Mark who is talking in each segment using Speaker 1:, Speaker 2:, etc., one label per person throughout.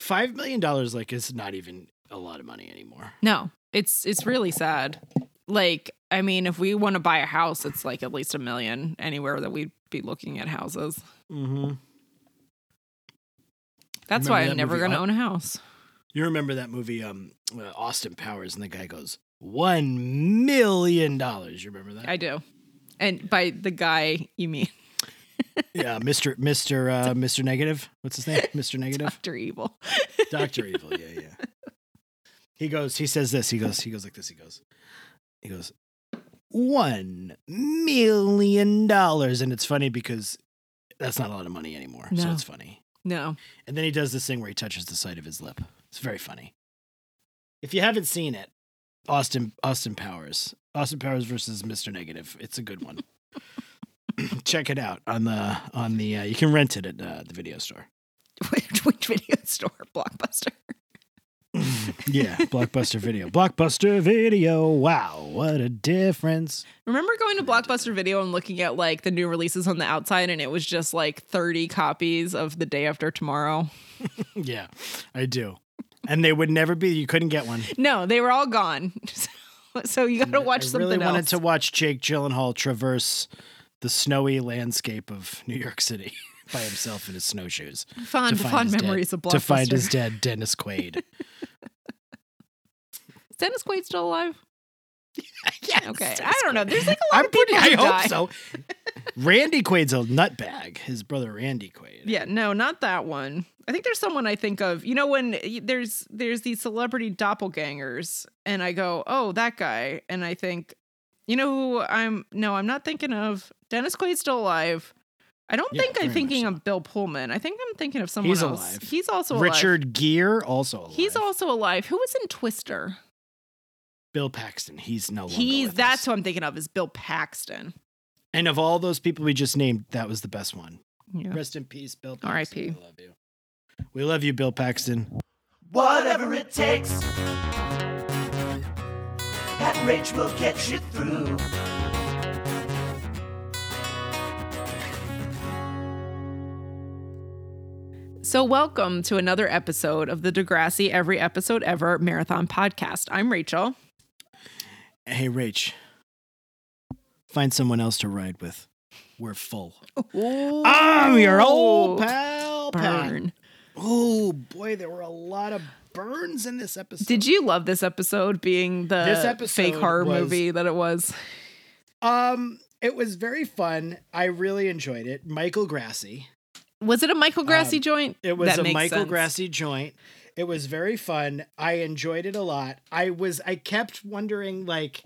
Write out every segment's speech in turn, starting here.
Speaker 1: Five million dollars, like, is not even a lot of money anymore.
Speaker 2: No, it's it's really sad. Like, I mean, if we want to buy a house, it's like at least a million anywhere that we'd be looking at houses.
Speaker 1: Mm-hmm.
Speaker 2: That's why
Speaker 1: that
Speaker 2: I'm never going to own a house.
Speaker 1: You remember that movie, um, uh, Austin Powers, and the guy goes one million dollars. You remember that?
Speaker 2: I do. And by the guy, you mean
Speaker 1: yeah, Mister Mister uh, Mister Negative. What's his name? Mister Negative.
Speaker 2: Dr. Evil.
Speaker 1: Doctor Evil. Yeah, yeah. He goes. He says this. He goes. He goes like this. He goes. He goes. One million dollars, and it's funny because that's not a lot of money anymore. So it's funny.
Speaker 2: No.
Speaker 1: And then he does this thing where he touches the side of his lip. It's very funny. If you haven't seen it, Austin Austin Powers, Austin Powers versus Mr. Negative. It's a good one. Check it out on the on the. Uh, you can rent it at uh, the video store.
Speaker 2: Which, which video store? Blockbuster.
Speaker 1: yeah, Blockbuster Video. Blockbuster Video. Wow, what a difference.
Speaker 2: Remember going to Blockbuster Video and looking at like the new releases on the outside, and it was just like 30 copies of The Day After Tomorrow?
Speaker 1: Yeah, I do. And they would never be. You couldn't get one.
Speaker 2: No, they were all gone. so you got to watch
Speaker 1: I
Speaker 2: something
Speaker 1: really wanted to watch Jake Gyllenhaal traverse the snowy landscape of New York City by himself in his snowshoes.
Speaker 2: fond, fond memories
Speaker 1: dead,
Speaker 2: of Blockbuster.
Speaker 1: to find his dead Dennis Quaid.
Speaker 2: Is Dennis Quaid still alive?
Speaker 1: yes,
Speaker 2: Okay,
Speaker 1: Dennis
Speaker 2: I don't know. There's like a lot
Speaker 1: I'm
Speaker 2: of people
Speaker 1: pretty. I
Speaker 2: who
Speaker 1: hope so. Randy Quaid's a nutbag. His brother Randy Quaid.
Speaker 2: Yeah, no, not that one. I think there's someone I think of. You know, when there's there's these celebrity doppelgangers, and I go, oh, that guy, and I think, you know, who I'm. No, I'm not thinking of. Dennis Quaid's still alive. I don't
Speaker 1: Yeah,
Speaker 2: think I'm thinking
Speaker 1: so.
Speaker 2: of Bill Pullman. I think I'm thinking of someone
Speaker 1: He's
Speaker 2: else.
Speaker 1: alive.
Speaker 2: He's also alive.
Speaker 1: Richard Gere also alive.
Speaker 2: He's also alive. Who was in Twister?
Speaker 1: Bill Paxton. He's no longer.
Speaker 2: He's
Speaker 1: with
Speaker 2: that's
Speaker 1: us.
Speaker 2: who I'm thinking of. Is Bill Paxton?
Speaker 1: And of all those people we just named, that was the best one.
Speaker 2: Yeah.
Speaker 1: Rest in peace, Bill. Paxton.
Speaker 2: R.I.P..
Speaker 1: We love you. We love you, Bill Paxton.
Speaker 3: Whatever it takes. That rage will get you through.
Speaker 2: So, welcome to another episode of the Degrassi Every Episode Ever Marathon Podcast. I'm Rachel.
Speaker 1: Hey, Rach. Find someone else to ride with. We're full. I'm your old pal. Pat.
Speaker 2: Burn.
Speaker 1: Oh boy, there were a lot of burns in this episode.
Speaker 2: Did you love this episode being the
Speaker 1: This episode
Speaker 2: fake horror
Speaker 1: was-
Speaker 2: movie that it was?
Speaker 1: Um, it was very fun. I really enjoyed it. Michael Grassi.
Speaker 2: Was it a Michael Grassi
Speaker 1: Um,
Speaker 2: joint?
Speaker 1: It was
Speaker 2: That
Speaker 1: a Michael
Speaker 2: sense.
Speaker 1: Grassi joint. It was very fun. I enjoyed it a lot. I was I kept wondering like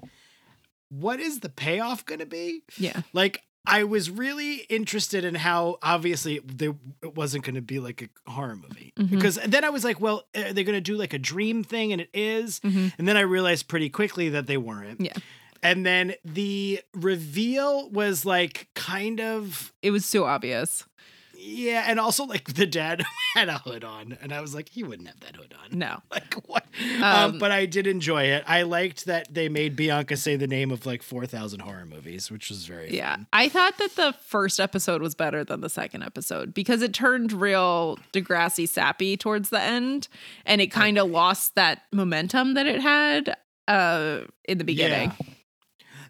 Speaker 1: what is the payoff going to be?
Speaker 2: Yeah.
Speaker 1: Like I was really interested in how obviously there it wasn't going to be like a horror movie
Speaker 2: Mhm.
Speaker 1: because then I was like, well, are they going to do like a dream thing? And it is.
Speaker 2: Mhm.
Speaker 1: And then I realized pretty quickly that they weren't.
Speaker 2: Yeah.
Speaker 1: And then the reveal was like kind of
Speaker 2: It was so obvious.
Speaker 1: Yeah, and also like the dad had a hood on, and I was like, he wouldn't have that hood on.
Speaker 2: No.
Speaker 1: Like what? Um,
Speaker 2: Um,
Speaker 1: but I did enjoy it. I liked that they made Bianca say the name of like four thousand horror movies, which was very
Speaker 2: Yeah.
Speaker 1: fun.
Speaker 2: I thought that the first episode was better than the second episode because it turned real Degrassi sappy towards the end and it kind of lost that momentum that it had uh in the beginning.
Speaker 1: Yeah.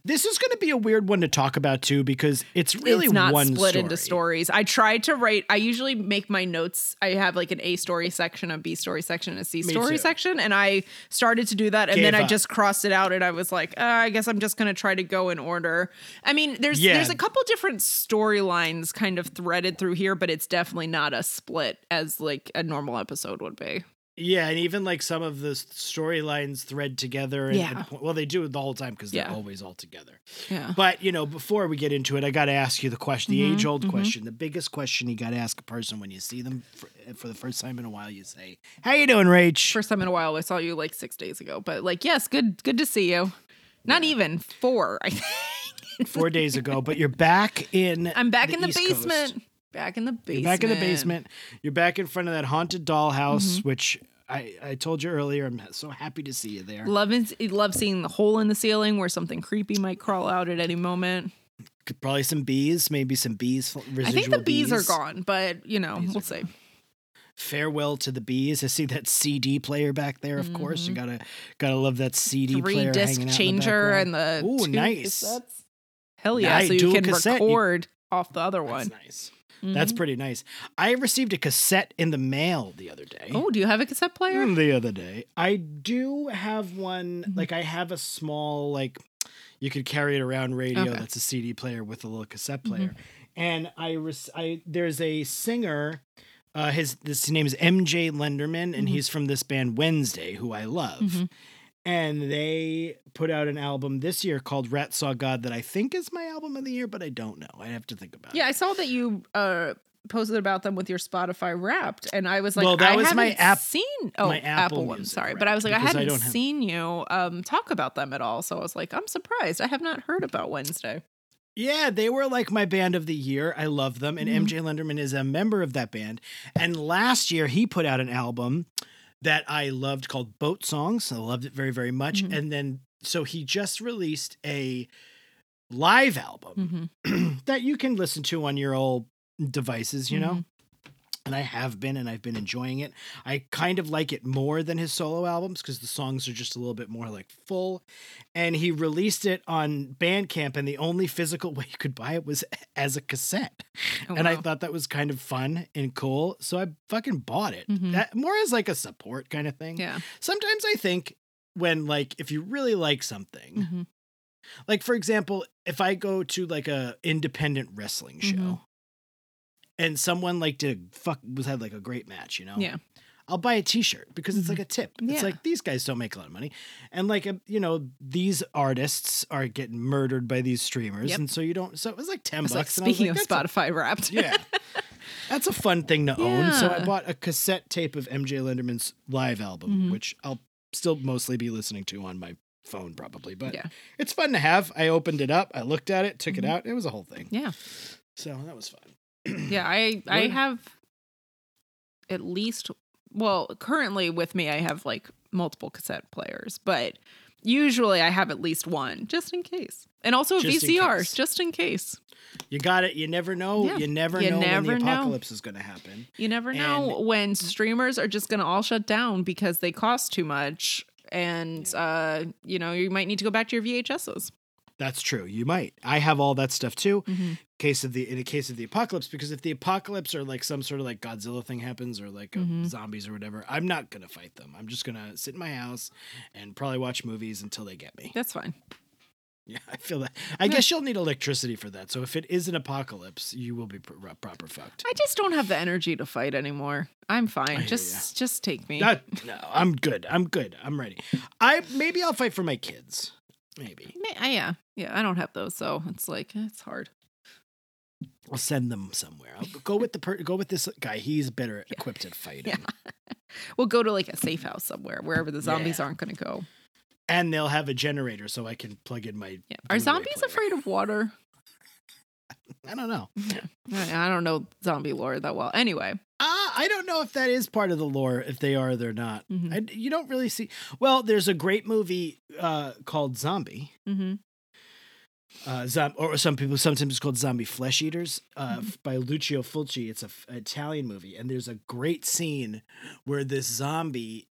Speaker 1: This is going to be a weird one to talk about too because it's really
Speaker 2: it's not
Speaker 1: one
Speaker 2: split
Speaker 1: story.
Speaker 2: into stories. I tried to write. I usually make my notes. I have like an A story section, a B story section, a C story section, and I started to do that, and
Speaker 1: Gave
Speaker 2: then I
Speaker 1: up.
Speaker 2: just crossed it out, and I was like, uh, I guess I'm just gonna try to go in order. I mean, there's
Speaker 1: Yeah.
Speaker 2: there's a couple different storylines kind of threaded through here, but it's definitely not a split as like a normal episode would be.
Speaker 1: Yeah, and even like some of the storylines thread together. And,
Speaker 2: Yeah.
Speaker 1: and- well, they do it the whole time because they're
Speaker 2: Yeah.
Speaker 1: always all together.
Speaker 2: Yeah.
Speaker 1: But you know, before we get into it, I got to ask you the question, the
Speaker 2: Mhm,
Speaker 1: age-old
Speaker 2: mhm.
Speaker 1: question, the biggest question you got to ask a person when you see them for, for the first time in a while. You say, "How you doing, Rach?"
Speaker 2: First time in a while. I saw you like six days ago, but like, yes, good, good to see you. Not even four. I think.
Speaker 1: Four days ago, but you're back in.
Speaker 2: I'm back in the
Speaker 1: East Coast.
Speaker 2: basement. Back in the basement.
Speaker 1: You're back in the basement. You're back in front of that haunted dollhouse,
Speaker 2: Mm-hmm.
Speaker 1: which I I told you earlier. I'm so happy to see you there.
Speaker 2: Love love seeing the hole in the ceiling where something creepy might crawl out at any moment.
Speaker 1: Could Probably some bees, maybe some bees.
Speaker 2: I think the bees, are gone, but you know,
Speaker 1: Bees
Speaker 2: we'll see.
Speaker 1: gone. Farewell to the Bees. I see that CD player back there. Of course, you
Speaker 2: Mhm.
Speaker 1: gotta gotta love that CD
Speaker 2: Three
Speaker 1: player
Speaker 2: disc changer
Speaker 1: the
Speaker 2: and the
Speaker 1: Ooh, nice.
Speaker 2: cassettes. Hell yeah!
Speaker 1: Nice,
Speaker 2: so you
Speaker 1: dual
Speaker 2: can
Speaker 1: cassette, you-
Speaker 2: record off the other one.
Speaker 1: That's nice. That's pretty nice. I received a cassette in the mail the other day.
Speaker 2: Oh, do you have a cassette player?
Speaker 1: Mm, the other day. I do have one.
Speaker 2: Mhm.
Speaker 1: Like I have a small like you could carry it around radio.
Speaker 2: Okay.
Speaker 1: That's a CD player with a little cassette
Speaker 2: Mhm.
Speaker 1: player. And I, res- I there's a singer. Uh, his this name is MJ Lenderman, and
Speaker 2: Mhm.
Speaker 1: he's from this band Wednesday, who I love. And they put out an album this year called Rat Saw God that I think is my album of the year, but I don't know. I have to think about
Speaker 2: Yeah,
Speaker 1: it.
Speaker 2: Yeah, I saw that you uh posted about them with your Spotify Wrapped, and I was like,
Speaker 1: Well, that
Speaker 2: I
Speaker 1: was
Speaker 2: haven't
Speaker 1: my app-
Speaker 2: seen oh
Speaker 1: my Apple
Speaker 2: Apple one, sorry, but I was like, I hadn't
Speaker 1: have-
Speaker 2: seen you um talk about them at all, so I was like, I'm surprised. I have not heard about Wednesday.
Speaker 1: Yeah, they were like my band of the year. I love them. And
Speaker 2: Mhm.
Speaker 1: MJ Lenderman is a member of that band. And last year he put out an album that I loved called Boat Songs. I loved it very, very much.
Speaker 2: Mhm.
Speaker 1: And then so he just released a live album
Speaker 2: Mm-hmm.
Speaker 1: that you can listen to on your old devices, you know? And I have been and I've been enjoying it. I kind of like it more than his solo albums because the songs are just a little bit more like full. And he released it on Bandcamp, and the only physical way you could buy it was as a cassette.
Speaker 2: Oh,
Speaker 1: and I thought that was kind of fun and cool. So I fucking bought it.
Speaker 2: Mhm.
Speaker 1: That more as like a support kind of thing.
Speaker 2: yeah,
Speaker 1: Sometimes I think when like if you really like something,
Speaker 2: Mhm.
Speaker 1: like for example, if I go to like a independent wrestling show
Speaker 2: Mhm.
Speaker 1: And someone like did a fuck was had like a great match, you know?
Speaker 2: yeah,
Speaker 1: I'll buy a t-shirt because it's
Speaker 2: Mhm.
Speaker 1: like a tip. It's
Speaker 2: Yeah.
Speaker 1: like these guys don't make a lot of money. And like uh, you know, these artists are getting murdered by these streamers.
Speaker 2: Yep.
Speaker 1: and so you don't so it was like 10
Speaker 2: It's like
Speaker 1: bucks. was
Speaker 2: speaking
Speaker 1: like,
Speaker 2: of
Speaker 1: "That's a-
Speaker 2: Spotify Wrapped.
Speaker 1: yeah. That's a fun thing to own. So I bought a cassette tape of MJ Lenderman's live album,
Speaker 2: Mhm.
Speaker 1: which I'll still mostly be listening to on my phone probably, but
Speaker 2: Yeah.
Speaker 1: it's fun to have. I opened it up, I looked at it, took it
Speaker 2: Mhm.
Speaker 1: out. It was a whole thing.
Speaker 2: yeah,
Speaker 1: So that was fun.
Speaker 2: Yeah. I I have at least well currently with me I have like multiple cassette players, but usually I have at least one just in case, and also a
Speaker 1: Just
Speaker 2: VCR just in case.
Speaker 1: You got it. You never know.
Speaker 2: Yeah.
Speaker 1: You never
Speaker 2: You
Speaker 1: know
Speaker 2: never
Speaker 1: when the
Speaker 2: know.
Speaker 1: apocalypse is going to happen.
Speaker 2: You never know when streamers are just going to all shut down because they cost too much. And, uh, you know, you might need to go back to your VHSs.
Speaker 1: That's true. You might. I have all that stuff too.
Speaker 2: Mm-hmm.
Speaker 1: Case of the in a case of the apocalypse, because if the apocalypse or like some sort of like Godzilla thing happens or like
Speaker 2: Mhm.
Speaker 1: zombies or whatever, I'm not gonna fight them. I'm just gonna sit in my house and probably watch movies until they get me.
Speaker 2: That's fine.
Speaker 1: Yeah, I feel that. I guess you'll need electricity for that. So if it is an apocalypse, you will be pr- proper fucked.
Speaker 2: I just don't have the energy to fight anymore. I'm fine. Just, just take me.
Speaker 1: Not- no, I'm good. I'm good. I'm ready. I maybe I'll fight for my kids. Maybe
Speaker 2: Ma- yeah, yeah. I don't have those, so it's like eh, it's hard.
Speaker 1: I'll send them somewhere. I'll go with the per- go with this guy. He's better
Speaker 2: Yeah.
Speaker 1: equipped at fighting.
Speaker 2: Yeah. We'll go to like a safe house somewhere, wherever the zombies
Speaker 1: Yeah.
Speaker 2: aren't going to go.
Speaker 1: and they'll have a generator so I can plug in my.
Speaker 2: Yeah. Are zombies
Speaker 1: player.
Speaker 2: afraid of water?
Speaker 1: I don't know.
Speaker 2: I don't know zombie lore that well. Anyway,
Speaker 1: I don't know if that is part of the lore. If they are, or they're not.
Speaker 2: Mhm.
Speaker 1: I, you don't really see. Well, there's a great movie uh, called Zombie.
Speaker 2: hmm
Speaker 1: Uh, zom- or some people sometimes it's called Zombie Flesh Eaters uh,
Speaker 2: Mhm.
Speaker 1: by Lucio Fulci. It's a f- Italian movie, and there's a great scene where this zombie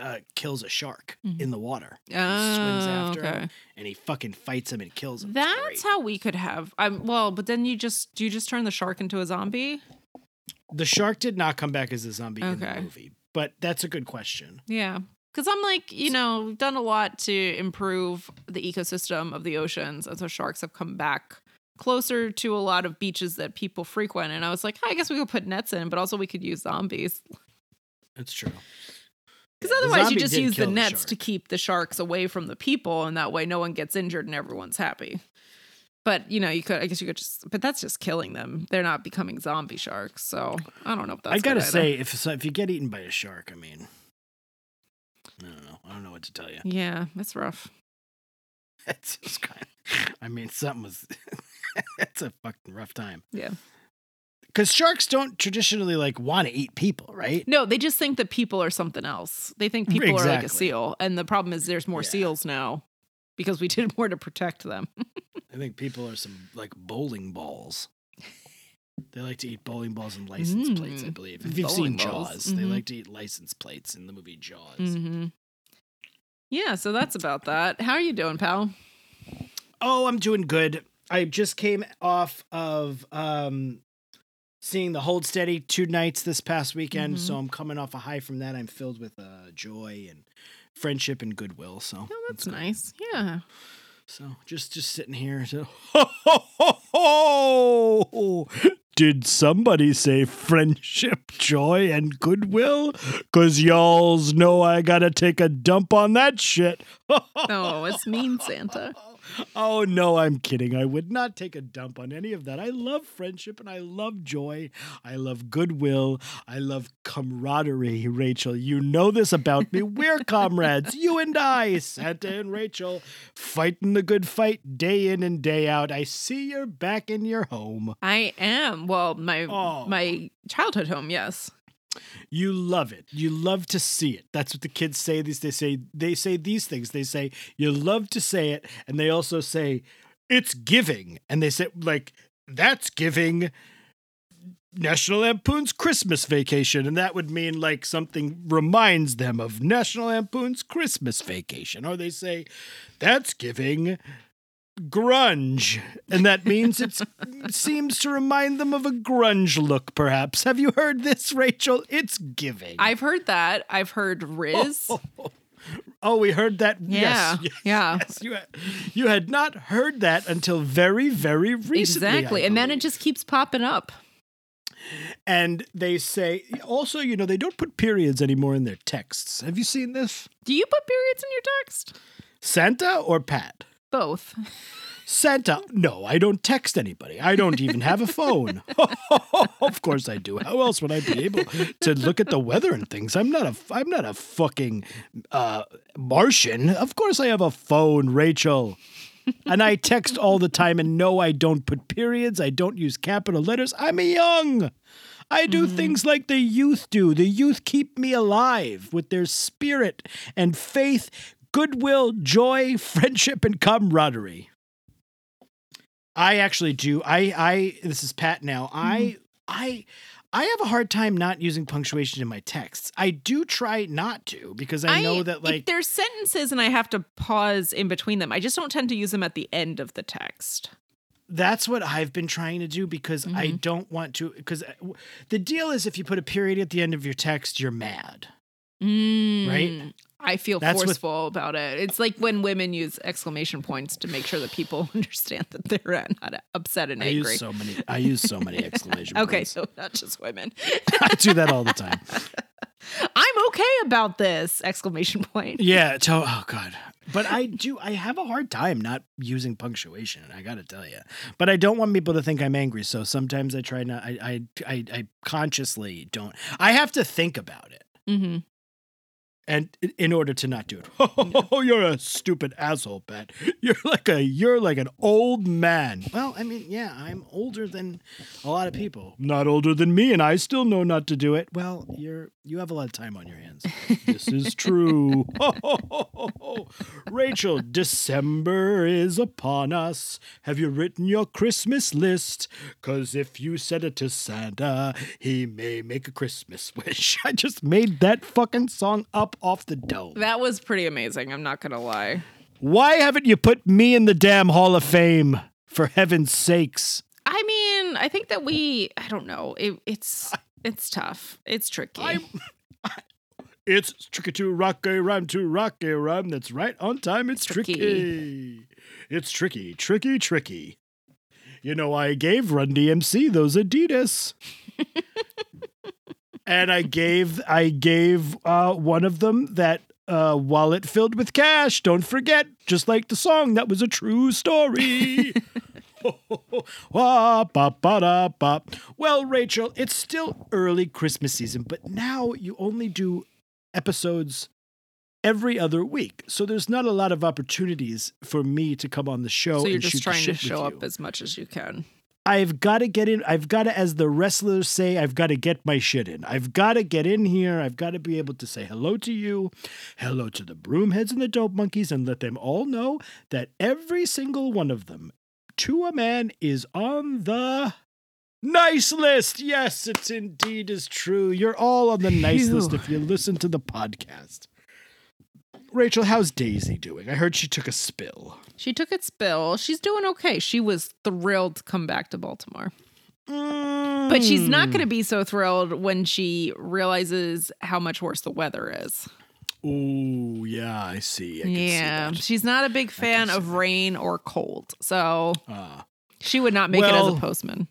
Speaker 1: uh, kills a shark
Speaker 2: Mhm.
Speaker 1: in the water.
Speaker 2: oh,
Speaker 1: swims after
Speaker 2: okay.
Speaker 1: him, and he fucking fights him and kills him.
Speaker 2: That's how we could have. Um, well, but then you just do you just turn the shark into a zombie?
Speaker 1: The shark did not come back as a zombie in the movie, but that's a good question.
Speaker 2: Yeah. Because I'm like, you know, we've done a lot to improve the ecosystem of the oceans. And so sharks have come back closer to a lot of beaches that people frequent. And I was like, I guess we could put nets in, but also we could use zombies.
Speaker 1: That's true.
Speaker 2: Because
Speaker 1: Yeah,
Speaker 2: otherwise, you just use the nets
Speaker 1: shark.
Speaker 2: to keep the sharks away from the people. And that way, no one gets injured and everyone's happy. But, you know, you could, I guess you could just, but that's just killing them. They're not becoming zombie sharks. So I don't know if that's
Speaker 1: I gotta say, if so- if you get eaten by a shark, I mean, I don't know. I don't know what to tell you.
Speaker 2: Yeah, that's rough.
Speaker 1: It's just kind. I mean, something was. it's a fucking rough time.
Speaker 2: Yeah.
Speaker 1: Because sharks don't traditionally like want to eat people, right?
Speaker 2: No, they just think that people are something else. They think people are like a seal. And the problem is there's more
Speaker 1: Yeah.
Speaker 2: seals now because we did more to protect them.
Speaker 1: I think people are some like bowling balls. They like to eat bowling balls and license plates, I
Speaker 2: Mm,
Speaker 1: believe. If you've seen
Speaker 2: balls,
Speaker 1: Jaws, they
Speaker 2: mhm.
Speaker 1: like to eat license plates in the movie Jaws.
Speaker 2: hmm Yeah, so that's about that. How are you doing, pal?
Speaker 1: Oh, I'm doing good. I just came off of um seeing the Hold Steady two nights this past weekend,
Speaker 2: Mhm.
Speaker 1: so I'm coming off a high from that. I'm filled with uh, joy and friendship and goodwill. So
Speaker 2: Oh, that's nice. Yeah.
Speaker 1: So just just sitting here. So, ho, ho, ho, ho! Did somebody say friendship, joy, and goodwill? Cause y'all's know I gotta take a dump on that shit.
Speaker 2: Oh, it's mean, Santa.
Speaker 1: Oh no, I'm kidding. I would not take a dump on any of that. I love friendship and I love joy. I love goodwill. I love camaraderie, Rachel. You know this about me. We're comrades. You and I, Santa and Rachel, fighting the good fight day in and day out. I see you're back in your home.
Speaker 2: I am. Well, my
Speaker 1: Oh.
Speaker 2: my childhood home, yes.
Speaker 1: You love it. You love to see it. That's what the kids say. These they say they say these things. They say you love to say it, and they also say it's giving, and they say like that's giving. National Lampoon's Christmas Vacation, and that would mean like something reminds them of National Lampoon's Christmas Vacation, or they say that's giving grunge, and that means it seems to remind them of a grunge look. Perhaps have you heard this, Rachel? It's giving.
Speaker 2: I've heard that. I've heard Riz.
Speaker 1: Oh, we heard that.
Speaker 2: Yeah,
Speaker 1: Yes, yes,
Speaker 2: yeah.
Speaker 1: yes. You had, you had not heard that until very, very recently.
Speaker 2: Exactly. And then it just keeps popping up.
Speaker 1: And they say also, you know, they don't put periods anymore in their texts. Have you seen this?
Speaker 2: Do you put periods in your text?
Speaker 1: Santa or Pat?
Speaker 2: Both.
Speaker 1: Santa, no, I don't text anybody. I don't even have a phone. of course I do. How else would I be able to look at the weather and things? I'm not a I'm not a fucking uh, Martian. Of course I have a phone, Rachel. And I text all the time and no I don't put periods. I don't use capital letters. I'm young. I do things like the youth do. The youth keep me alive with their spirit and faith, goodwill, joy, friendship, and camaraderie. I actually do. I I this is Pat now. I I I have a hard time not using punctuation in my texts. I do try not to because I, know that like
Speaker 2: there's sentences and I have to pause in between them. I just don't tend to use them at the end of the text.
Speaker 1: that's what I've been trying to do because I
Speaker 2: Mm-hmm.
Speaker 1: don't want to because the deal is if you put a period at the end of your text, you're mad.
Speaker 2: Mm, I feel
Speaker 1: That's what-
Speaker 2: forceful about it. It's like when women use exclamation points to make sure that people understand that they're not upset and
Speaker 1: I
Speaker 2: angry.
Speaker 1: use so many I use so many exclamation
Speaker 2: okay,
Speaker 1: points.
Speaker 2: Okay, so not just women.
Speaker 1: I do that all the time.
Speaker 2: I'm okay about this! Exclamation point.
Speaker 1: Yeah, to, oh god. But I do I have a hard time not using punctuation, I got to tell you. But I don't want people to think I'm angry, so sometimes I try not I I I, I consciously don't. I have to think about it.
Speaker 2: hmm
Speaker 1: And in order to not do it, oh, you're a stupid asshole, Pat. You're like a you're like an old man. Well, I mean, yeah, I'm older than a lot of people. Not older than me, and I still know not to do it. Well, you're you have a lot of time on your hands. this is true. Rachel, December is upon us. Have you written your Christmas list? Cause if you send it to Santa, he may make a Christmas wish. I just made that fucking song up off the dome.
Speaker 2: That was pretty amazing. I'm not gonna lie.
Speaker 1: Why haven't you put me in the damn Hall of Fame? For heaven's sakes.
Speaker 2: I mean, I think that we. I don't know. It, it's it's tough. It's tricky.
Speaker 1: I'm- It's tricky to rock a rhyme to rock a rhyme that's right on time. It's
Speaker 2: Tricky.
Speaker 1: tricky. It's tricky, tricky, tricky. You know, I gave Run DMC those Adidas. and I gave I gave uh, one of them that uh, wallet filled with cash. Don't forget, just like the song, that was a true story. Wah, ba, ba, da, ba. Well, Rachel, it's still early Christmas season, but now you only do episodes every other week. So there's not a lot of opportunities for me to come on the show.
Speaker 2: so you're
Speaker 1: and
Speaker 2: just trying to show up as much as you can.
Speaker 1: I've got to get in. I've got to, as the wrestlers say, I've got to get my shit in. I've got to get in here. I've got to be able to say hello to you, hello to the broomheads and the dope monkeys, and let them all know that every single one of them, to a man, is on the Nice list. Yes, it's indeed is true. You're all on the nice
Speaker 2: Phew.
Speaker 1: list if you listen to the podcast. Rachel, how's Daisy doing? I heard she took a spill.
Speaker 2: She took its spill. She's doing okay. She was thrilled to come back to Baltimore. But she's not going to be so thrilled when she realizes how much worse the weather is.
Speaker 1: Oh, yeah, I see. I can
Speaker 2: yeah.
Speaker 1: see that.
Speaker 2: She's not a big fan of rain or cold. So
Speaker 1: Ah.
Speaker 2: she would not make it as a postman.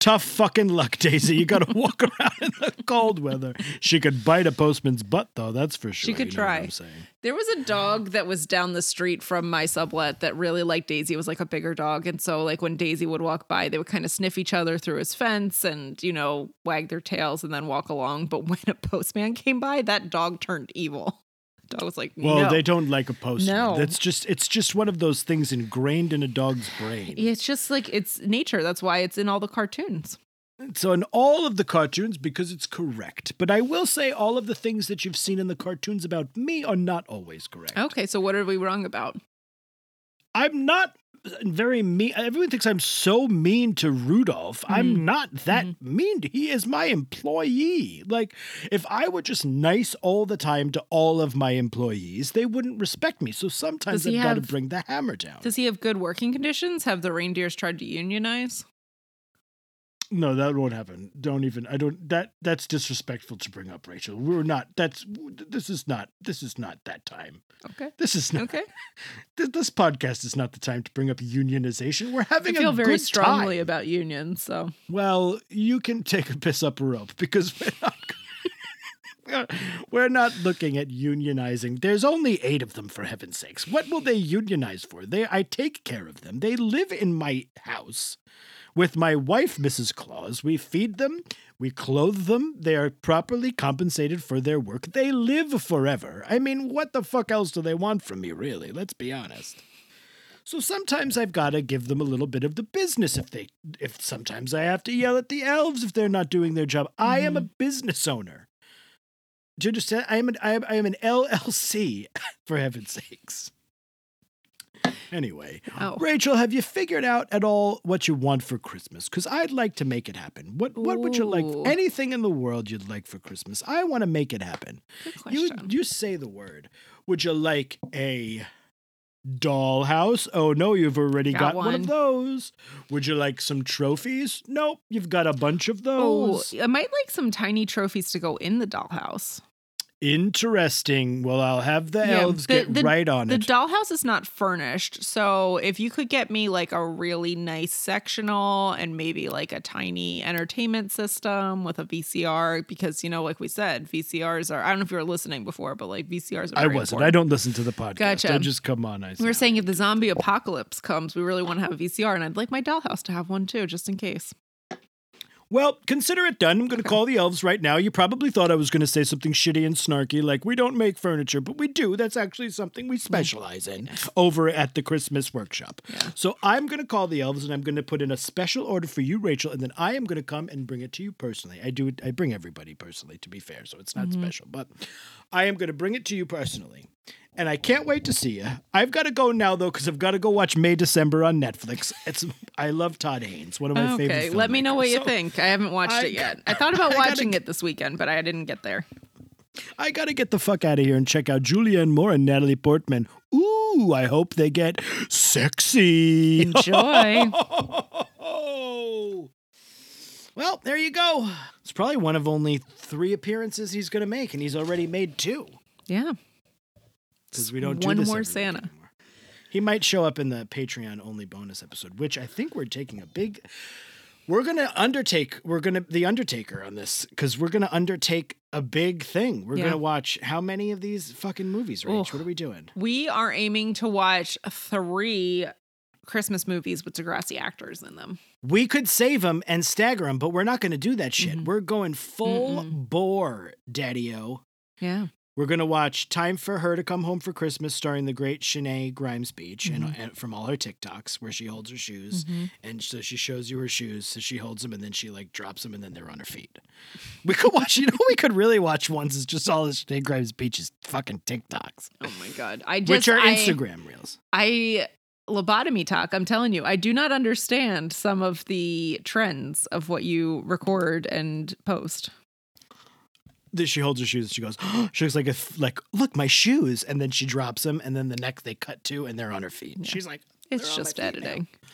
Speaker 1: Tough fucking luck, Daisy. You got to walk around in the cold weather. She could bite a postman's butt, though. That's for sure.
Speaker 2: She could
Speaker 1: You
Speaker 2: try.
Speaker 1: I'm saying.
Speaker 2: There was a dog that was down the street from my sublet that really liked Daisy. It was like a bigger dog. And so, like, when Daisy would walk by, they would kind of sniff each other through his fence and, you know, wag their tails and then walk along. But when a postman came by, that dog turned evil. Dog was like,
Speaker 1: Well,
Speaker 2: no.
Speaker 1: they don't like a postman.
Speaker 2: No.
Speaker 1: That's just it's just one of those things ingrained in a dog's brain.
Speaker 2: It's just like it's nature. That's why it's in all the cartoons.
Speaker 1: So in all of the cartoons, because it's correct. But I will say all of the things that you've seen in the cartoons about me are not always correct.
Speaker 2: Okay, so what are we wrong about?
Speaker 1: I'm not very mean. Everyone thinks I'm so mean to Rudolph.
Speaker 2: Mm-hmm.
Speaker 1: I'm not that mean. He is my employee. Like, if I were just nice all the time to all of my employees, they wouldn't respect me. So sometimes I've got to bring the hammer down.
Speaker 2: Does he have good working conditions? Have the reindeers tried to unionize?
Speaker 1: No, that won't happen. Don't even. I don't. That that's disrespectful to bring up, Rachel. We're not. That's. This is not. This is not that time.
Speaker 2: Okay.
Speaker 1: This is not.
Speaker 2: Okay.
Speaker 1: Th- This podcast is not the time to bring up unionization. We're
Speaker 2: I
Speaker 1: having
Speaker 2: feel
Speaker 1: a
Speaker 2: very strongly
Speaker 1: time.
Speaker 2: about unions, so
Speaker 1: Well, you can take a piss up a rope because we're not. We're not looking at unionizing. There's only eight of them, for heaven's sakes. What will they unionize for? They, I take care of them. They live in my house with my wife, Mrs. Claus. We feed them, we clothe them. They are properly compensated for their work. They live forever. I mean, what the fuck else do they want from me, really? Let's be honest. So sometimes I've got to give them a little bit of the business if they if sometimes I have to yell at the elves if they're not doing their job. I am a mm-hmm. business owner. Do you understand? I am an I am, I am an LLC for heaven's sakes. Anyway,
Speaker 2: Oh.
Speaker 1: Rachel, have you figured out at all what you want for Christmas? Because I'd like to make it happen. What what would you like? Anything in the world you'd like for Christmas? I want to make it happen.
Speaker 2: good
Speaker 1: You
Speaker 2: question.
Speaker 1: you say the word. Would you like a dollhouse? Oh no, you've already
Speaker 2: Got
Speaker 1: got, one. of those. Would you like some trophies? Nope, you've got a bunch of
Speaker 2: Oh,
Speaker 1: those.
Speaker 2: I might like some tiny trophies to go in the dollhouse.
Speaker 1: Interesting. Well, I'll have the
Speaker 2: Yeah,
Speaker 1: elves
Speaker 2: the-
Speaker 1: get
Speaker 2: the-
Speaker 1: right on
Speaker 2: The
Speaker 1: it.
Speaker 2: The dollhouse is not furnished, so if you could get me like a really nice sectional and maybe like a tiny entertainment system with a VCR, because you know, like we said, VCRs are. I don't know if you were listening before, but like VCRs are.
Speaker 1: I wasn't.
Speaker 2: important.
Speaker 1: I don't listen to the podcast.
Speaker 2: Gotcha.
Speaker 1: Don't just come on. I
Speaker 2: We were
Speaker 1: say.
Speaker 2: saying if the zombie apocalypse comes, we really want to have a VCR, and I'd like my dollhouse to have one too, just in case.
Speaker 1: Well, consider it done. I'm going to call the elves right now. You probably thought I was going to say something shitty and snarky, like we don't make furniture, but we do. That's actually something we specialize in over at the Christmas workshop. So I'm going to call the elves and I'm going to put in a special order for you, Rachel, and then I am going to come and bring it to you personally. I do it. I bring everybody personally, to be fair, so it's not mm-hmm. special, but I am going to bring it to you personally. And I can't wait to see you. I've got to go now though, because I've got to go watch May December on Netflix. It's I love Todd Haynes, one of my favorite.
Speaker 2: Okay, let me know what you.
Speaker 1: So-
Speaker 2: think. I haven't watched
Speaker 1: I-
Speaker 2: it yet. I thought about
Speaker 1: I gotta
Speaker 2: watching it this weekend, but I didn't get there.
Speaker 1: I gotta get the fuck out of here and check out Julianne Moore and Natalie Portman. Ooh, I hope they get sexy.
Speaker 2: Enjoy.
Speaker 1: well, there you go. It's probably one of only three appearances he's gonna make, and he's already made two
Speaker 2: yeah.
Speaker 1: Because we don't do
Speaker 2: One
Speaker 1: this
Speaker 2: more Santa.
Speaker 1: anymore. He might show up in the Patreon only bonus episode, which I think we're taking a big. We're gonna undertake. We're gonna the Undertaker on this because we're gonna undertake a big thing. We're
Speaker 2: Yeah.
Speaker 1: gonna watch how many of these fucking movies, Rach? What are we doing?
Speaker 2: We are aiming to watch three Christmas movies with Degrassi actors in them.
Speaker 1: We could save them and stagger them, but we're not gonna do that shit.
Speaker 2: Mhm.
Speaker 1: We're going full
Speaker 2: Mm-mm.
Speaker 1: bore, Daddy O.
Speaker 2: Yeah.
Speaker 1: We're gonna watch "Time for Her to Come Home for Christmas," starring the great Shenae Grimes-Beech, and,
Speaker 2: Mm-hmm.
Speaker 1: and from all her TikToks where she holds her shoes, and so she shows you her shoes, so she holds them, and then she like drops them, and then they're on her feet. We could watch, you know, we could really watch ones is just all this Shenae Grimes-Beech's fucking TikToks,
Speaker 2: Oh my god. I just
Speaker 1: which are
Speaker 2: I-
Speaker 1: Instagram reels.
Speaker 2: I lobotomy talk. I'm telling you, I do not understand some of the trends of what you record and post.
Speaker 1: She holds her shoes. She goes. she looks like a like look my shoes, and then she drops them, and then the next they cut to, and they're on her feet. She's like,
Speaker 2: It's
Speaker 1: "They're on my
Speaker 2: just
Speaker 1: editing. now."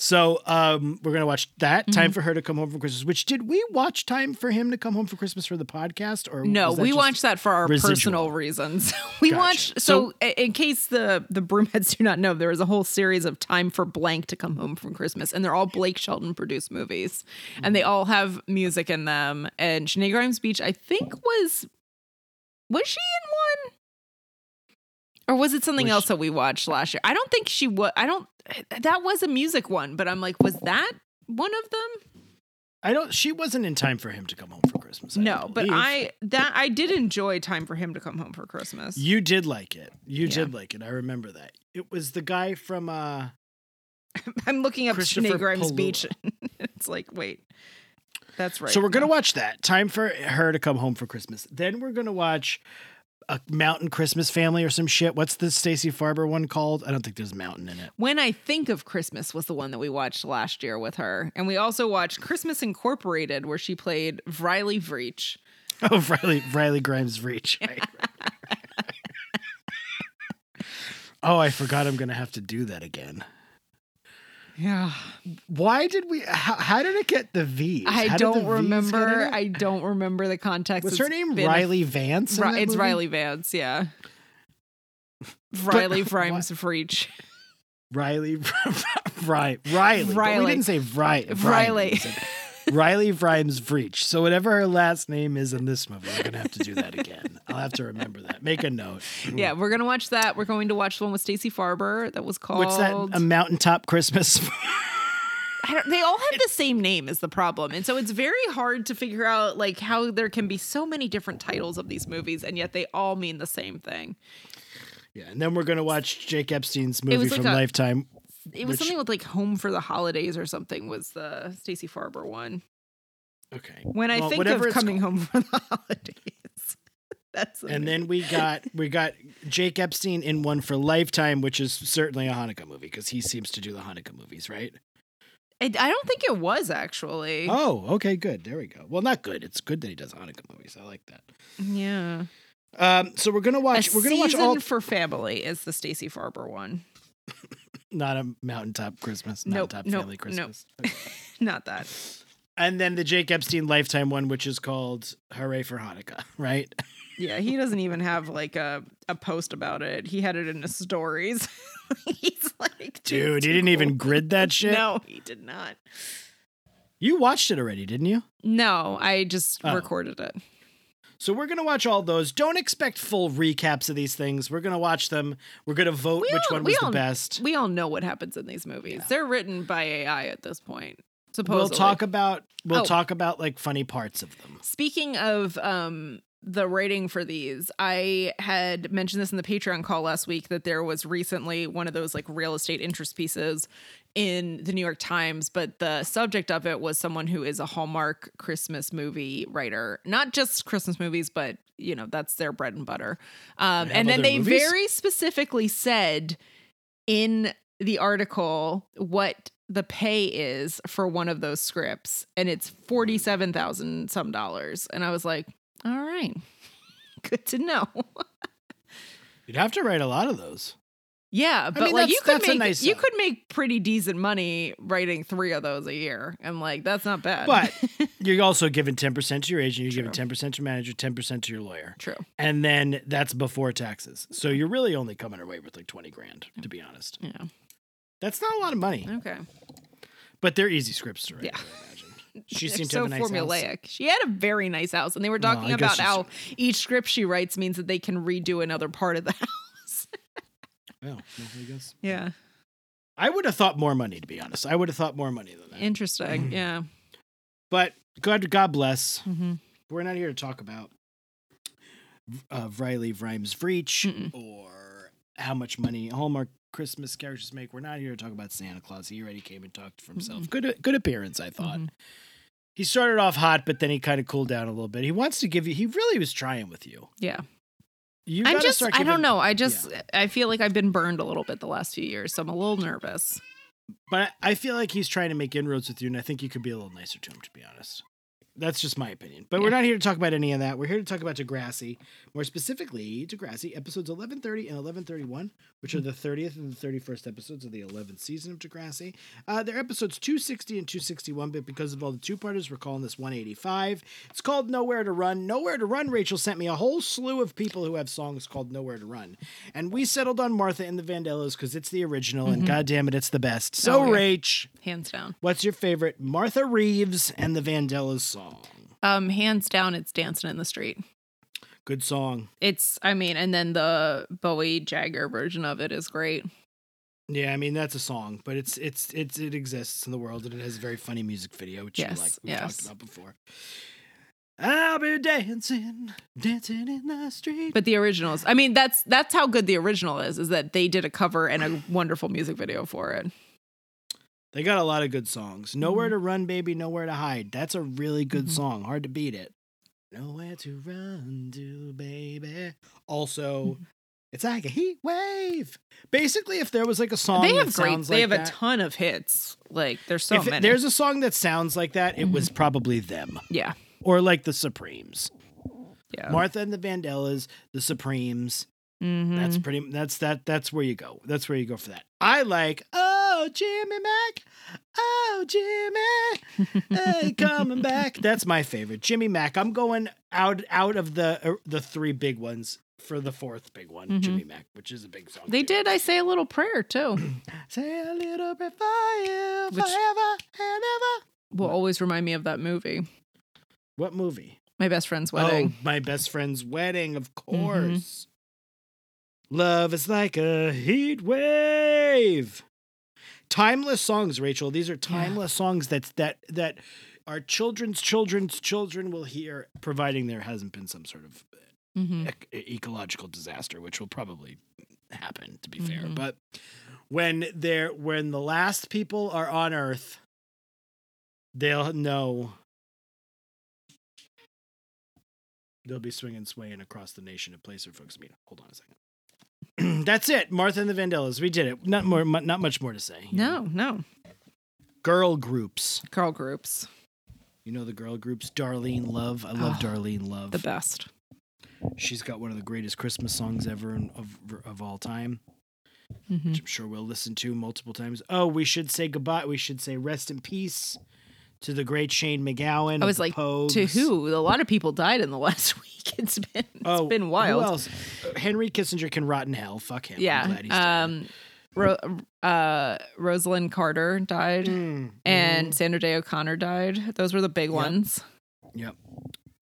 Speaker 1: So um, we're gonna watch that.
Speaker 2: Mm-hmm.
Speaker 1: Time for her to come home for Christmas. Which did we watch? Time for him to come home for Christmas for the podcast, or
Speaker 2: No, we watched that for our
Speaker 1: residual?
Speaker 2: personal reasons. we
Speaker 1: Gotcha.
Speaker 2: watched so, i- in case the the broomheads do not know, there was a whole series of Time for Blank to come home from Christmas, and they're all Blake Shelton produced movies, and they all have music in them. And Sinead Grimes Beach, I think, was was she in one? Or was it something
Speaker 1: Was
Speaker 2: else
Speaker 1: she-
Speaker 2: that we watched last year? I don't think she was. I don't. That was a music one, but I'm like, was that one of them?
Speaker 1: I don't. She wasn't in time for him to come home for Christmas. I
Speaker 2: No, but. I that I did enjoy Time for Him to come home for Christmas.
Speaker 1: You did like it. You
Speaker 2: Yeah.
Speaker 1: did like it. I remember that. It was the guy from uh
Speaker 2: I'm looking up
Speaker 1: Christopher
Speaker 2: Sinead Grimes
Speaker 1: Palua.
Speaker 2: Beach. it's like, wait, that's right.
Speaker 1: So we're gonna watch that. Time for her to come home for Christmas. Then we're gonna watch a Mountain Christmas Family or some shit. What's the Stacey Farber one called? I don't think there's a mountain in it.
Speaker 2: When I Think of Christmas was the one that we watched last year with her. And we also watched Christmas Incorporated, where she played Riley Vreach.
Speaker 1: Oh, Riley Riley Grimes Reach. Right, right, right. oh, I forgot. I'm gonna have to do that again.
Speaker 2: Yeah.
Speaker 1: Why did we? How, how did it get the V?
Speaker 2: I don't
Speaker 1: V's get in
Speaker 2: remember. I don't remember the context.
Speaker 1: Was
Speaker 2: It's
Speaker 1: her name Riley Vance? in
Speaker 2: Ri- it's
Speaker 1: movie?
Speaker 2: Riley Vance, yeah. Riley Grimes Vreach.
Speaker 1: Riley, right, Riley. But we didn't say right.
Speaker 2: Riley.
Speaker 1: Riley. Riley Vrimes Vreach. So whatever her last name is in this movie, we're gonna have to do that again. I'll have to remember that. Make a note.
Speaker 2: Yeah, we're gonna watch that. We're going to watch the one with Stacey Farber that was called.
Speaker 1: What's that? A mountaintop Christmas.
Speaker 2: I don't, they all have the same name is the problem, and so it's very hard to figure out like how there can be so many different titles of these movies, and yet they all mean the same thing.
Speaker 1: yeah, and then we're gonna watch Jake Epstein's movie
Speaker 2: like
Speaker 1: from
Speaker 2: a-
Speaker 1: Lifetime.
Speaker 2: It was
Speaker 1: Which-
Speaker 2: something with like "Home for the Holidays" or something. Was the Stacey Farber one?
Speaker 1: Okay.
Speaker 2: When I
Speaker 1: Well,
Speaker 2: think of coming
Speaker 1: called.
Speaker 2: home for the holidays, that's
Speaker 1: And then we got we got Jake Epstein in one for Lifetime, which is certainly a Hanukkah movie because he seems to do the Hanukkah movies, right?
Speaker 2: I, I don't think it was actually.
Speaker 1: Oh, okay, good. There we go. Well, not good. It's good that he does Hanukkah movies. I like that.
Speaker 2: Yeah,
Speaker 1: Um, so we're gonna watch.
Speaker 2: a
Speaker 1: we're gonna watch all.
Speaker 2: for family is the Stacey Farber one.
Speaker 1: Not a mountaintop Christmas.
Speaker 2: Nope,
Speaker 1: Mountaintop
Speaker 2: nope,
Speaker 1: family
Speaker 2: nope.
Speaker 1: Christmas.
Speaker 2: Not that.
Speaker 1: and then the Jake Epstein Lifetime one, which is called "Hooray for Hanukkah," right?
Speaker 2: Yeah, he doesn't even have like a, a post about it. He had it in his stories. He's like,
Speaker 1: Dude, he didn't even grid that shit.
Speaker 2: No, he did not.
Speaker 1: You watched it already, didn't you?
Speaker 2: No, I just
Speaker 1: Oh.
Speaker 2: recorded it.
Speaker 1: So we're gonna watch all those. Don't expect full recaps of these things. We're gonna watch them. We're gonna vote
Speaker 2: We
Speaker 1: which
Speaker 2: all-
Speaker 1: one was the best.
Speaker 2: We all know what happens in these movies. They're written by AI at this point. Supposedly.
Speaker 1: We'll talk about we'll
Speaker 2: Oh.
Speaker 1: talk about like funny parts of them.
Speaker 2: Speaking of um the rating for these, I had mentioned this in the Patreon call last week that there was recently one of those like real estate interest pieces in the New York Times, but the subject of it was someone who is a Hallmark Christmas movie writer, not just Christmas movies, but you know that's their bread and butter. Um, and then they
Speaker 1: movies?
Speaker 2: very specifically said in the article what the pay is for one of those scripts and it's 47,000 some dollars and I was like all right good to know
Speaker 1: You'd have to write a lot of those.
Speaker 2: yeah but
Speaker 1: mean,
Speaker 2: like you could make
Speaker 1: nice
Speaker 2: you could make pretty decent money writing 3 of those a year and like that's not bad
Speaker 1: But you're also giving ten percent to your agent. You're giving ten percent to your manager, ten percent to your lawyer,
Speaker 2: true
Speaker 1: and then that's before taxes. So you're really only coming away with like twenty grand, to be honest.
Speaker 2: yeah
Speaker 1: That's not a lot of money,
Speaker 2: okay
Speaker 1: but they're easy scripts to write.
Speaker 2: Yeah.
Speaker 1: I imagine. She seemed to
Speaker 2: so
Speaker 1: have a nice house.
Speaker 2: formulaic. She had a very nice house, and they were talking about how each script she writes means that they can redo another part of the house.
Speaker 1: Well, well, I guess
Speaker 2: yeah,
Speaker 1: I would have thought more money. To be honest, I would have thought more money than that.
Speaker 2: interesting. Yeah.
Speaker 1: But God, God bless.
Speaker 2: Mm-hmm.
Speaker 1: We're not here to talk about uh, Riley Rhymes Vreach
Speaker 2: Mm-mm.
Speaker 1: or how much money Hallmark Christmas characters make. We're not here to talk about Santa Claus. He already came and talked for himself. Good, good appearance, I thought. He started off hot, but then he kind of cooled down a little bit. He wants to give you. He really was trying with you.
Speaker 2: Yeah.
Speaker 1: You
Speaker 2: I'm just,
Speaker 1: start
Speaker 2: I don't know. I just, I feel like I've been burned a little bit the last few years, so I'm a little nervous.
Speaker 1: But I feel like he's trying to make inroads with you, and I think you could be a little nicer to him, to be honest. That's just my opinion. But we're not here to talk about any of that. We're here to talk about Degrassi, more specifically Degrassi episodes 1130 and 1131, which are the 30th and the 31st episodes of the 11th season of Degrassi. Uh, they're episodes 260 and 261, but because of all the two-parters, we're calling this 185. It's called Nowhere to Run. Nowhere to Run, Rachel sent me a whole slew of people who have songs called Nowhere to Run. And we settled on Martha and the Vandellas because it's the original, and God damn it, it's the best. So,
Speaker 2: Oh, yeah.
Speaker 1: Rach,
Speaker 2: Hands down.
Speaker 1: What's your favorite Martha Reeves and the Vandellas song?
Speaker 2: Um, hands down, it's dancing in the street.
Speaker 1: Good song.
Speaker 2: It's, I mean, and then the Bowie Jagger version of it is great.
Speaker 1: Yeah, I mean that's a song, but it's it's it's it exists in the world and it has a very funny music video, which
Speaker 2: Yes,
Speaker 1: you like we
Speaker 2: yes.
Speaker 1: talked about before. I'll be dancing, dancing in the street.
Speaker 2: But the originals, I mean, that's that's how good the original is. Is that they did a cover and a wonderful music video for it.
Speaker 1: They got a lot of good songs. Nowhere to run, baby, nowhere to hide. That's a really good
Speaker 2: Mhm.
Speaker 1: song. Hard to beat it. Nowhere to run to, baby. Also,
Speaker 2: Mhm.
Speaker 1: it's like a heat wave. Basically, if there was like a song
Speaker 2: they
Speaker 1: that
Speaker 2: have great. They
Speaker 1: like
Speaker 2: have
Speaker 1: that-
Speaker 2: a ton of hits. Like there's so
Speaker 1: if it-
Speaker 2: many.
Speaker 1: there's a song that sounds like that, it was probably them
Speaker 2: yeah,
Speaker 1: or like the Supremes,
Speaker 2: yeah.
Speaker 1: Martha and the Vandellas, the Supremes. That's pretty. That's that. That's where you go. That's where you go for that. I like. Oh, Jimmy Mack. Oh, Jimmy. Hey, coming back. That's my favorite, Jimmy Mack. I'm going out out of the uh, the three big ones for the fourth big one,
Speaker 2: Mhm.
Speaker 1: Jimmy Mack, which is a big song.
Speaker 2: They
Speaker 1: too.
Speaker 2: did. I say a little prayer too.
Speaker 1: Say a little prayer for you,
Speaker 2: Which-
Speaker 1: forever and ever.
Speaker 2: Will always remind me of that movie,
Speaker 1: What movie?
Speaker 2: My Best Friend's Wedding.
Speaker 1: Oh, my best friend's wedding, of
Speaker 2: Mm-hmm.
Speaker 1: course. Love is like a heat wave. Timeless songs, Rachel. These are timeless songs that that that our children's children's children will hear, providing there hasn't been some sort of
Speaker 2: Mhm.
Speaker 1: ec- ecological disaster, which will probably happen. To be fair,
Speaker 2: Mhm.
Speaker 1: but when they're when the last people are on Earth, they'll know they'll be swinging, swaying across the nation to place where folks meet. Hold on a second. That's it, Martha and the Vandellas. We did it. Not more, mu- not much more to say.
Speaker 2: No, no.
Speaker 1: girl groups.
Speaker 2: Girl groups,
Speaker 1: You know the girl groups. Darlene Love. I love
Speaker 2: Oh,
Speaker 1: Darlene Love.
Speaker 2: the best.
Speaker 1: She's got one of the greatest Christmas songs ever in, of of all time,
Speaker 2: Mhm.
Speaker 1: which I'm sure we'll listen to multiple times. Oh, we should say goodbye. We should say rest in peace to the great Shane MacGowan.
Speaker 2: I was like,
Speaker 1: Pogues.
Speaker 2: To who? A lot of people died in the last week. It's been it's
Speaker 1: Oh,
Speaker 2: been wild.
Speaker 1: Who else? Henry Kissinger can rot in hell. Fuck him. I'm
Speaker 2: Yeah. Um, Ro- uh, Rosalynn Carter died,
Speaker 1: Mm,
Speaker 2: and Sandra Day O'Connor died. Those were the big
Speaker 1: Yep.
Speaker 2: ones.
Speaker 1: Yep.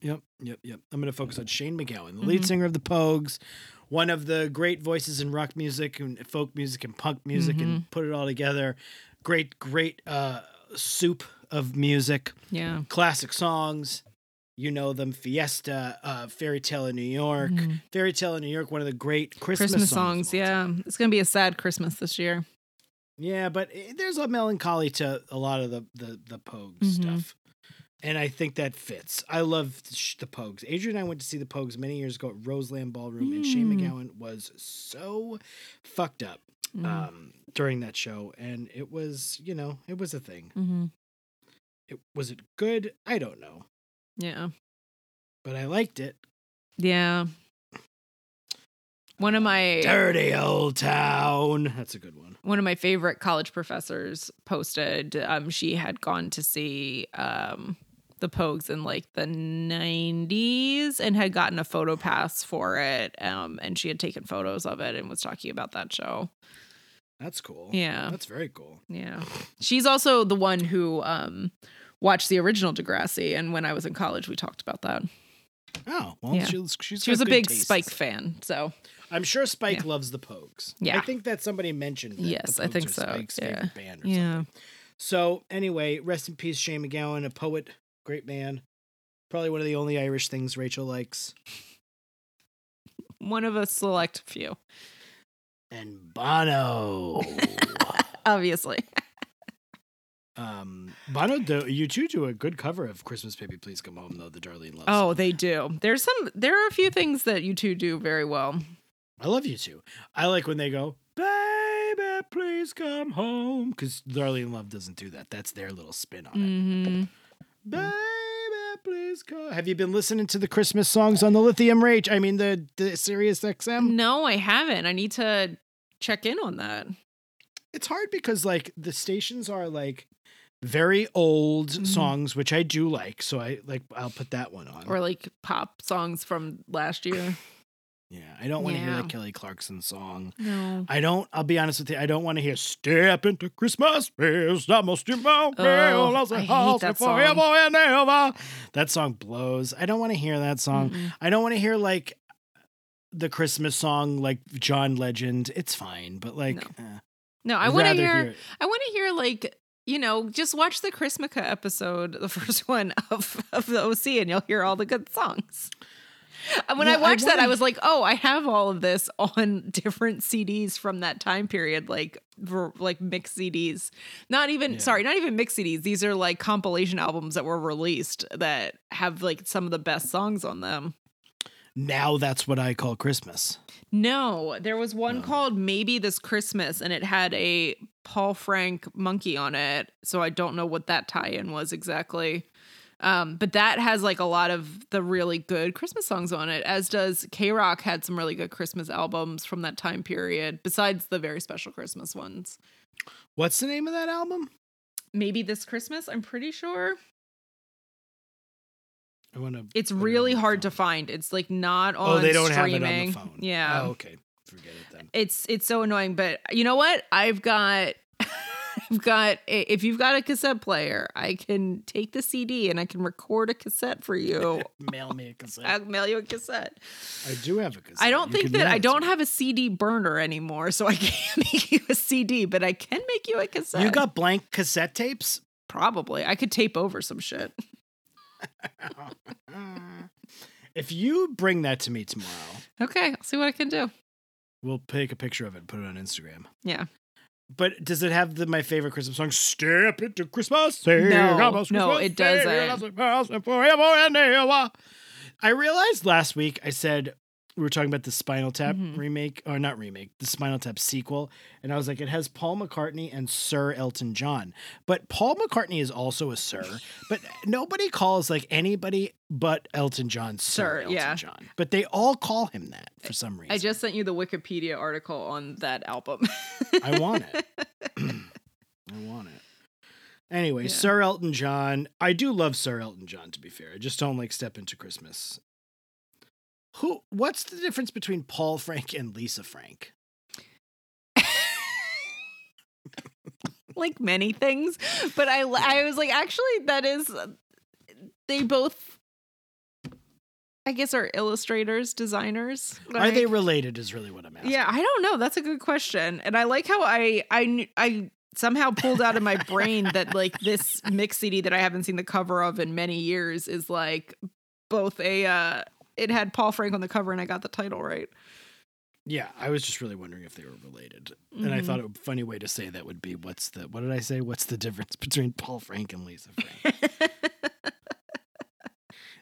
Speaker 1: Yep. Yep. Yep. I'm going to focus on Shane MacGowan, the lead
Speaker 2: Mhm.
Speaker 1: singer of the Pogues, one of the great voices in rock music and folk music and punk music, and put it all together. Great, great uh, soup of music,
Speaker 2: Yeah.
Speaker 1: classic songs. You know them, Fiesta, uh, Fairy Tale in New York,
Speaker 2: Mhm.
Speaker 1: Fairy Tale in New York, one of the great Christmas,
Speaker 2: Christmas
Speaker 1: songs.
Speaker 2: Yeah. It's gonna be a sad Christmas this year.
Speaker 1: Yeah, but eh, there's a melancholy to a lot of the the the Pogues
Speaker 2: Mhm.
Speaker 1: stuff, and I think that fits. I love the, Pogues. Adrian and I went to see the Pogues many years ago at Roseland Ballroom, and Shane
Speaker 2: Mm.
Speaker 1: MacGowan was so fucked up
Speaker 2: Mhm.
Speaker 1: um, during that show, and it was you know it was a thing.
Speaker 2: Mhm.
Speaker 1: It was it good? I don't know,
Speaker 2: Yeah.
Speaker 1: but I liked it.
Speaker 2: Yeah. One of my
Speaker 1: Dirty old town. That's a good one.
Speaker 2: one of my favorite college professors posted um she had gone to see um the Pogues in like the 90s and had gotten a photo pass for it um and she had taken photos of it and was talking about that show.
Speaker 1: That's cool.
Speaker 2: Yeah.
Speaker 1: that's very cool.
Speaker 2: Yeah. She's also the one who um watched the original Degrassi and when I was in college we talked about that.
Speaker 1: Oh well,
Speaker 2: Yeah.
Speaker 1: she's she's
Speaker 2: She was a big. Spike fan, so
Speaker 1: I'm sure Spike
Speaker 2: Yeah.
Speaker 1: loves the Pogues.
Speaker 2: Yeah.
Speaker 1: I think that somebody mentioned. That
Speaker 2: Yes, I think so.
Speaker 1: Spike's
Speaker 2: Yeah.
Speaker 1: favorite band or
Speaker 2: yeah.
Speaker 1: something. So anyway, rest in peace, Shane MacGowan, a poet, great man. Probably one of the only Irish things Rachel likes.
Speaker 2: One of a select few,
Speaker 1: And Bono.
Speaker 2: obviously.
Speaker 1: Um, Bono, do, you two do a good cover of "Christmas Baby Please Come Home," though the Darlene loves.
Speaker 2: Oh, they do. There's some. There are a few things that you two do very well.
Speaker 1: I love you two. I like when they go, "Baby, please come home," because Darlene Love doesn't do that. That's their little spin on it.
Speaker 2: hmm
Speaker 1: Baby, please come. Have you been listening to the Christmas songs on the Lithium Rage? I mean, the the Sirius XM.
Speaker 2: No, I haven't. I need to check in on that.
Speaker 1: It's hard because like the stations are like very old
Speaker 2: Mhm.
Speaker 1: songs, which I do like. So I like I'll put that one on.
Speaker 2: Or like pop songs from last year.
Speaker 1: yeah, I don't want to hear
Speaker 2: Yeah.
Speaker 1: that Kelly Clarkson song.
Speaker 2: No.
Speaker 1: I don't. I'll be honest with you. I don't want to hear "Step into Christmas." Is the most emotional
Speaker 2: Oh,
Speaker 1: as a
Speaker 2: I hate
Speaker 1: house
Speaker 2: that
Speaker 1: forever
Speaker 2: song.
Speaker 1: and ever. That song blows. I don't want to hear that song.
Speaker 2: Mm-mm.
Speaker 1: I don't want to hear like the Christmas song, like John Legend. It's fine, but like,
Speaker 2: No.
Speaker 1: eh,
Speaker 2: No, I want to
Speaker 1: rather
Speaker 2: hear. I want to hear like you know, just watch the Chrismukkah episode, the first one of of the OC, and you'll hear all the good songs. When
Speaker 1: Yeah,
Speaker 2: I
Speaker 1: I
Speaker 2: watched that, I was like, "Oh, I have all of this on different CDs from that time period, like ver- like mixed CDs. Not even
Speaker 1: Yeah.
Speaker 2: sorry, not even mixed CDs. These are like compilation albums that were released that have like some of the best songs on them."
Speaker 1: Now that's what I call Christmas.
Speaker 2: No, there was one
Speaker 1: No.
Speaker 2: called Maybe This Christmas, and it had a Paul Frank monkey on it. So I don't know what that tie in was exactly. Um, but that has like a lot of the really good Christmas songs on it, as does KROQ had some really good Christmas albums from that time period, besides the very special Christmas ones.
Speaker 1: What's the name of that album?
Speaker 2: Maybe This Christmas, I'm pretty sure.
Speaker 1: I want to.
Speaker 2: It's really hard to find. It's like not on
Speaker 1: Oh, they don't
Speaker 2: streaming.
Speaker 1: have it on the phone.
Speaker 2: Yeah.
Speaker 1: Oh, okay. Forget it then.
Speaker 2: it's it's so annoying but you know what i've got i've got if you've got a cassette player i can take the cd and i can record a cassette for you
Speaker 1: Mail me a cassette.
Speaker 2: i'll mail you a cassette
Speaker 1: I do have a cassette.
Speaker 2: i don't
Speaker 1: You
Speaker 2: think that i don't have a cd burner anymore so i can't make you a cd but i can make you a cassette
Speaker 1: You got blank cassette tapes?
Speaker 2: probably i could tape over some shit
Speaker 1: if you bring that to me tomorrow,
Speaker 2: okay i'll see what i can do
Speaker 1: we'll take a picture of it and put it on Instagram.
Speaker 2: yeah
Speaker 1: But does it have the my favorite Christmas song? Step into Christmas.
Speaker 2: No,
Speaker 1: about
Speaker 2: no,
Speaker 1: Christmas,
Speaker 2: it doesn't.
Speaker 1: Christmas, forever and ever. I realized last week I said we were talking about the Spinal Tap
Speaker 2: Mhm.
Speaker 1: remake, or not remake, the Spinal Tap sequel, and I was like, it has Paul McCartney and Sir Elton John. But Paul McCartney is also a Sir, but nobody calls like anybody but Elton John Sir,
Speaker 2: Sir,
Speaker 1: Elton
Speaker 2: yeah.
Speaker 1: John. But they all call him that for some reason.
Speaker 2: i just sent you the wikipedia article on that album
Speaker 1: I want it. I want it. Anyway,
Speaker 2: Yeah.
Speaker 1: Sir Elton John. I do love Sir Elton John, to be fair. I just don't like Step Into Christmas. Who? What's the difference between Paul Frank and Lisa Frank?
Speaker 2: like many things but i i was like actually that is they both i guess are illustrators designers
Speaker 1: Are they related? Is really what I'm asking.
Speaker 2: yeah i don't know that's a good question and i like how i i i somehow pulled out of my brain that like this mix cd that i haven't seen the cover of in many years is like both a uh it had paul frank on the cover and i got the title right
Speaker 1: Yeah, I was just really wondering if they were related, and I thought a funny way to say that would be, "What's the? What did I say? What's the difference between Paul Frank and Lisa Frank?"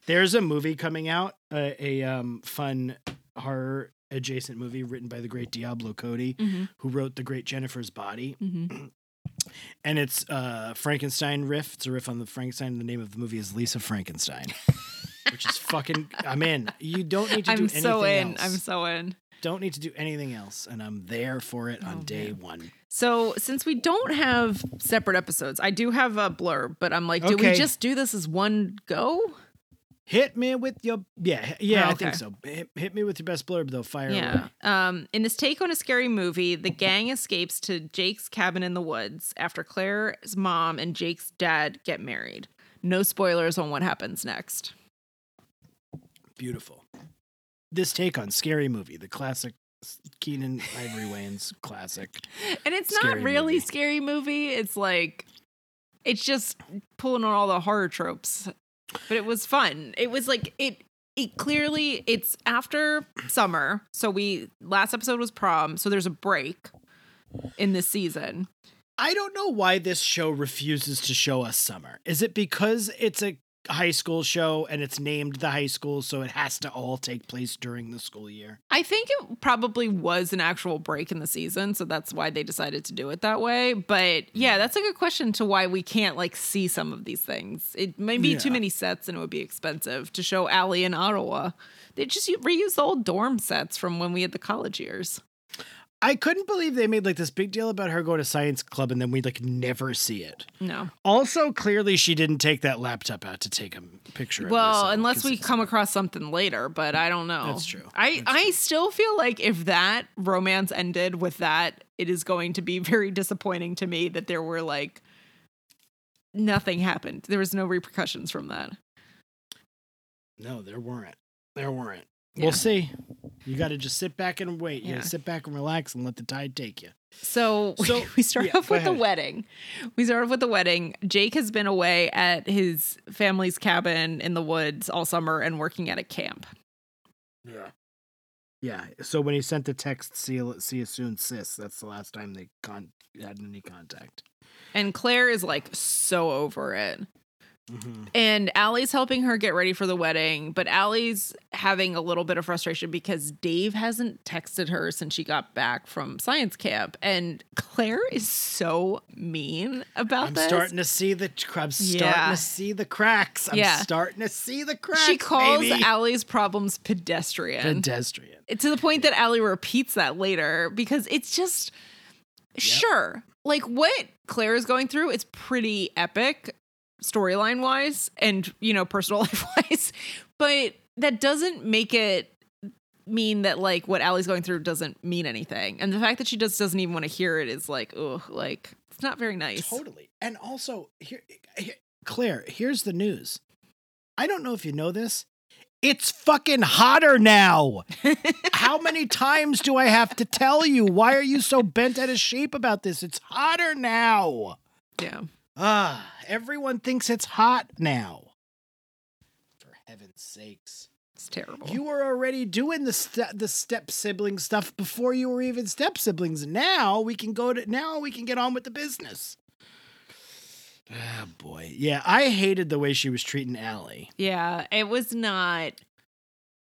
Speaker 1: There's a movie coming out, uh, a um, fun horror adjacent movie written by the great Diablo Cody,
Speaker 2: Mhm,
Speaker 1: who wrote The Great Jennifer's Body,
Speaker 2: mhm.
Speaker 1: and it's uh, Frankenstein riff. It's a riff on the Frankenstein. The name of the movie is Lisa Frankenstein, which is fucking. I'm in. You don't need to do
Speaker 2: i'm
Speaker 1: anything
Speaker 2: so in
Speaker 1: else.
Speaker 2: i'm so in
Speaker 1: don't need to do anything else, and I'm there for it on
Speaker 2: Oh,
Speaker 1: day
Speaker 2: man.
Speaker 1: one.
Speaker 2: So, since we don't have separate episodes, I do have a blurb, but I'm like, do
Speaker 1: Okay.
Speaker 2: we just do this as one go?
Speaker 1: Hit me with your yeah yeah
Speaker 2: Oh,
Speaker 1: I think so. Hit, hit me with your best blurb though. Fire away.
Speaker 2: Yeah. Um, in this take on a scary movie, the gang escapes to Jake's cabin in the woods after Claire's mom and Jake's dad get married. No spoilers on what happens next.
Speaker 1: Beautiful. This take on scary movie, the classic Keenen Ivory Wayans classic.
Speaker 2: And it's not really
Speaker 1: movie.
Speaker 2: scary movie. It's like it's just pulling on all the horror tropes. But it was fun. It was like it it clearly it's after summer. So we last episode was prom, so there's a break in this season.
Speaker 1: I don't know why this show refuses to show us summer. Is it because it's a high school show and it's named the high school, so it has to all take place during the school year?
Speaker 2: I think it probably was an actual break in the season, so that's why they decided to do it that way. But hmm. yeah, that's a good question to why we can't like see some of these things. It may be too many sets and it would be expensive to show Allie in Ottawa. They just reuse the old dorm sets from when we had the college years.
Speaker 1: I couldn't believe they made like this big deal about her going to science club and then we like never see it.
Speaker 2: No.
Speaker 1: Also, clearly she didn't take that laptop out to take a picture. of
Speaker 2: Well, unless we come across something later, but I don't know.
Speaker 1: That's true.
Speaker 2: I
Speaker 1: That's
Speaker 2: I still feel like if that romance ended with that, it is going to be very disappointing to me that there were like nothing happened. There was no repercussions from that.
Speaker 1: No, there weren't. There weren't.
Speaker 2: Yeah.
Speaker 1: We'll see. You got to just sit back and wait. You
Speaker 2: Yeah.
Speaker 1: got to sit back and relax and let the tide take you.
Speaker 2: So,
Speaker 1: So-
Speaker 2: we start
Speaker 1: yeah,
Speaker 2: off
Speaker 1: go
Speaker 2: with the wedding. We start off with the wedding. Jake has been away at his family's cabin in the woods all summer and working at a camp.
Speaker 1: Yeah. Yeah. So when he sent the text, "See you, see you soon, sis," that's the last time they con- had any contact.
Speaker 2: And Claire is like so over it.
Speaker 1: Mhm.
Speaker 2: And Allie's helping her get ready for the wedding, but Allie's having a little bit of frustration because Dave hasn't texted her since she got back from science camp. And Claire is so mean about
Speaker 1: I'm
Speaker 2: this.
Speaker 1: starting to see the. I'm starting
Speaker 2: Yeah.
Speaker 1: to see the cracks. I'm
Speaker 2: Yeah.
Speaker 1: starting to see the cracks.
Speaker 2: she calls
Speaker 1: baby.
Speaker 2: Allie's problems pedestrian.
Speaker 1: pedestrian.
Speaker 2: to the point that Allie repeats that later because it's just sure. Like what Claire is going through, it's pretty epic storyline wise and you know, personal life wise. But that doesn't make it mean that like what Allie's going through doesn't mean anything. And the fact that she just doesn't even want to hear it is like, oh, like it's not very nice.
Speaker 1: Totally. And also, here, here, Claire, here's the news. I don't know if you know this. It's fucking hotter now. How many times do I have to tell you? Why are you so bent out of shape about this? It's hotter now.
Speaker 2: Yeah.
Speaker 1: Ah, everyone thinks it's hot now. For heaven's sakes.
Speaker 2: It's terrible.
Speaker 1: You were already doing the ste- the step sibling stuff before you were even step siblings. Now we can go to now we can get on with the business. Ah, boy. Yeah, I hated the way she was treating Allie.
Speaker 2: Yeah, it was not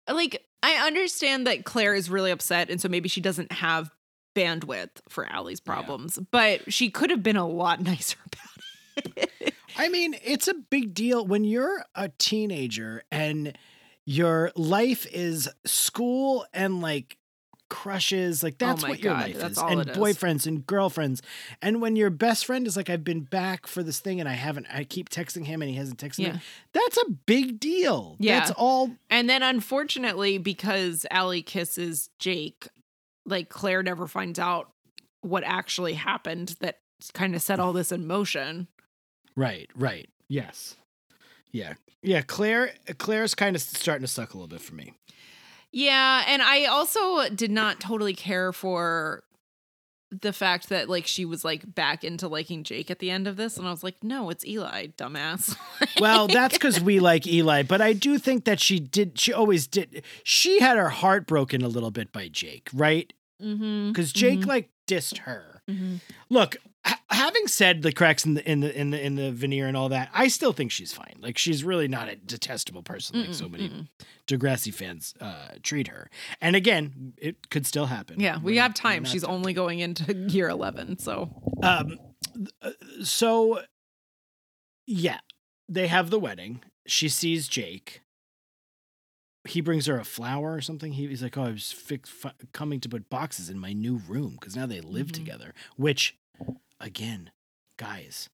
Speaker 2: like I understand that Claire is really upset, and so maybe she doesn't have bandwidth for Allie's
Speaker 1: Yeah.
Speaker 2: problems, but she could have been a lot nicer about it.
Speaker 1: I mean, it's a big deal when you're a teenager and your life is school and like crushes, like oh that's
Speaker 2: Oh
Speaker 1: what your
Speaker 2: God,
Speaker 1: life is, and
Speaker 2: it is.
Speaker 1: boyfriends and girlfriends. And when your best friend is like, I've been back for this thing and I haven't, I keep texting him and he hasn't texted
Speaker 2: Yeah.
Speaker 1: me. That's a big deal.
Speaker 2: Yeah.
Speaker 1: That's all.
Speaker 2: and then unfortunately, because Allie kisses Jake, like Claire never finds out what actually happened that kind of set all this in motion.
Speaker 1: Right, right. Yes. Yeah. Yeah. Claire, Claire's kind of starting to suck a little bit for me.
Speaker 2: Yeah, and I also did not totally care for the fact that like she was like back into liking Jake at the end of this and I was like, "No, it's Eli, dumbass."
Speaker 1: Well, that's because we like Eli, but I do think that she did. She always did. She had her heart broken a little bit by Jake, right?
Speaker 2: mm-hmm.
Speaker 1: Because Jake like dissed her. Look, ha- having said the cracks in the in the in the in the veneer and all that, I still think she's fine. Like she's really not a detestable person like so many Degrassi fans uh, treat her. And again, it could still happen.
Speaker 2: Yeah, we
Speaker 1: We're
Speaker 2: have
Speaker 1: not-
Speaker 2: time. She's
Speaker 1: done.
Speaker 2: only going into year 11, so
Speaker 1: Um, th- so yeah, they have the wedding. She sees Jake. He brings her a flower or something. He, he's like, "Oh, I was fix, fi- coming to put boxes in my new room because now they live
Speaker 2: Mhm.
Speaker 1: together." Which, again, guys,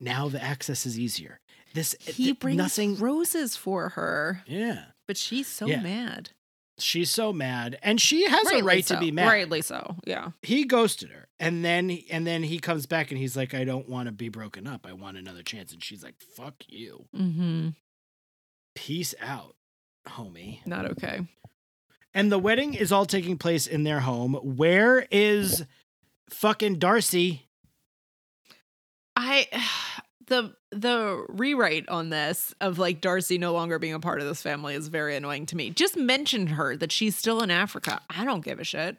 Speaker 1: now the access is easier. This
Speaker 2: he
Speaker 1: th-
Speaker 2: brings
Speaker 1: nothing.
Speaker 2: roses for her,
Speaker 1: yeah,
Speaker 2: but she's so
Speaker 1: Yeah.
Speaker 2: mad.
Speaker 1: she's so mad, and she has a right
Speaker 2: so.
Speaker 1: to be mad.
Speaker 2: Rightly so. Yeah.
Speaker 1: he ghosted her and then and then he comes back and he's like i don't want to be broken up i want another chance and she's like fuck you
Speaker 2: Mhm.
Speaker 1: peace out homie
Speaker 2: Not okay.
Speaker 1: and the wedding is all taking place in their home where is fucking darcy
Speaker 2: I the the rewrite on this of like Darcy no longer being a part of this family is very annoying to me. Just mention her that she's still in Africa. I don't give a shit.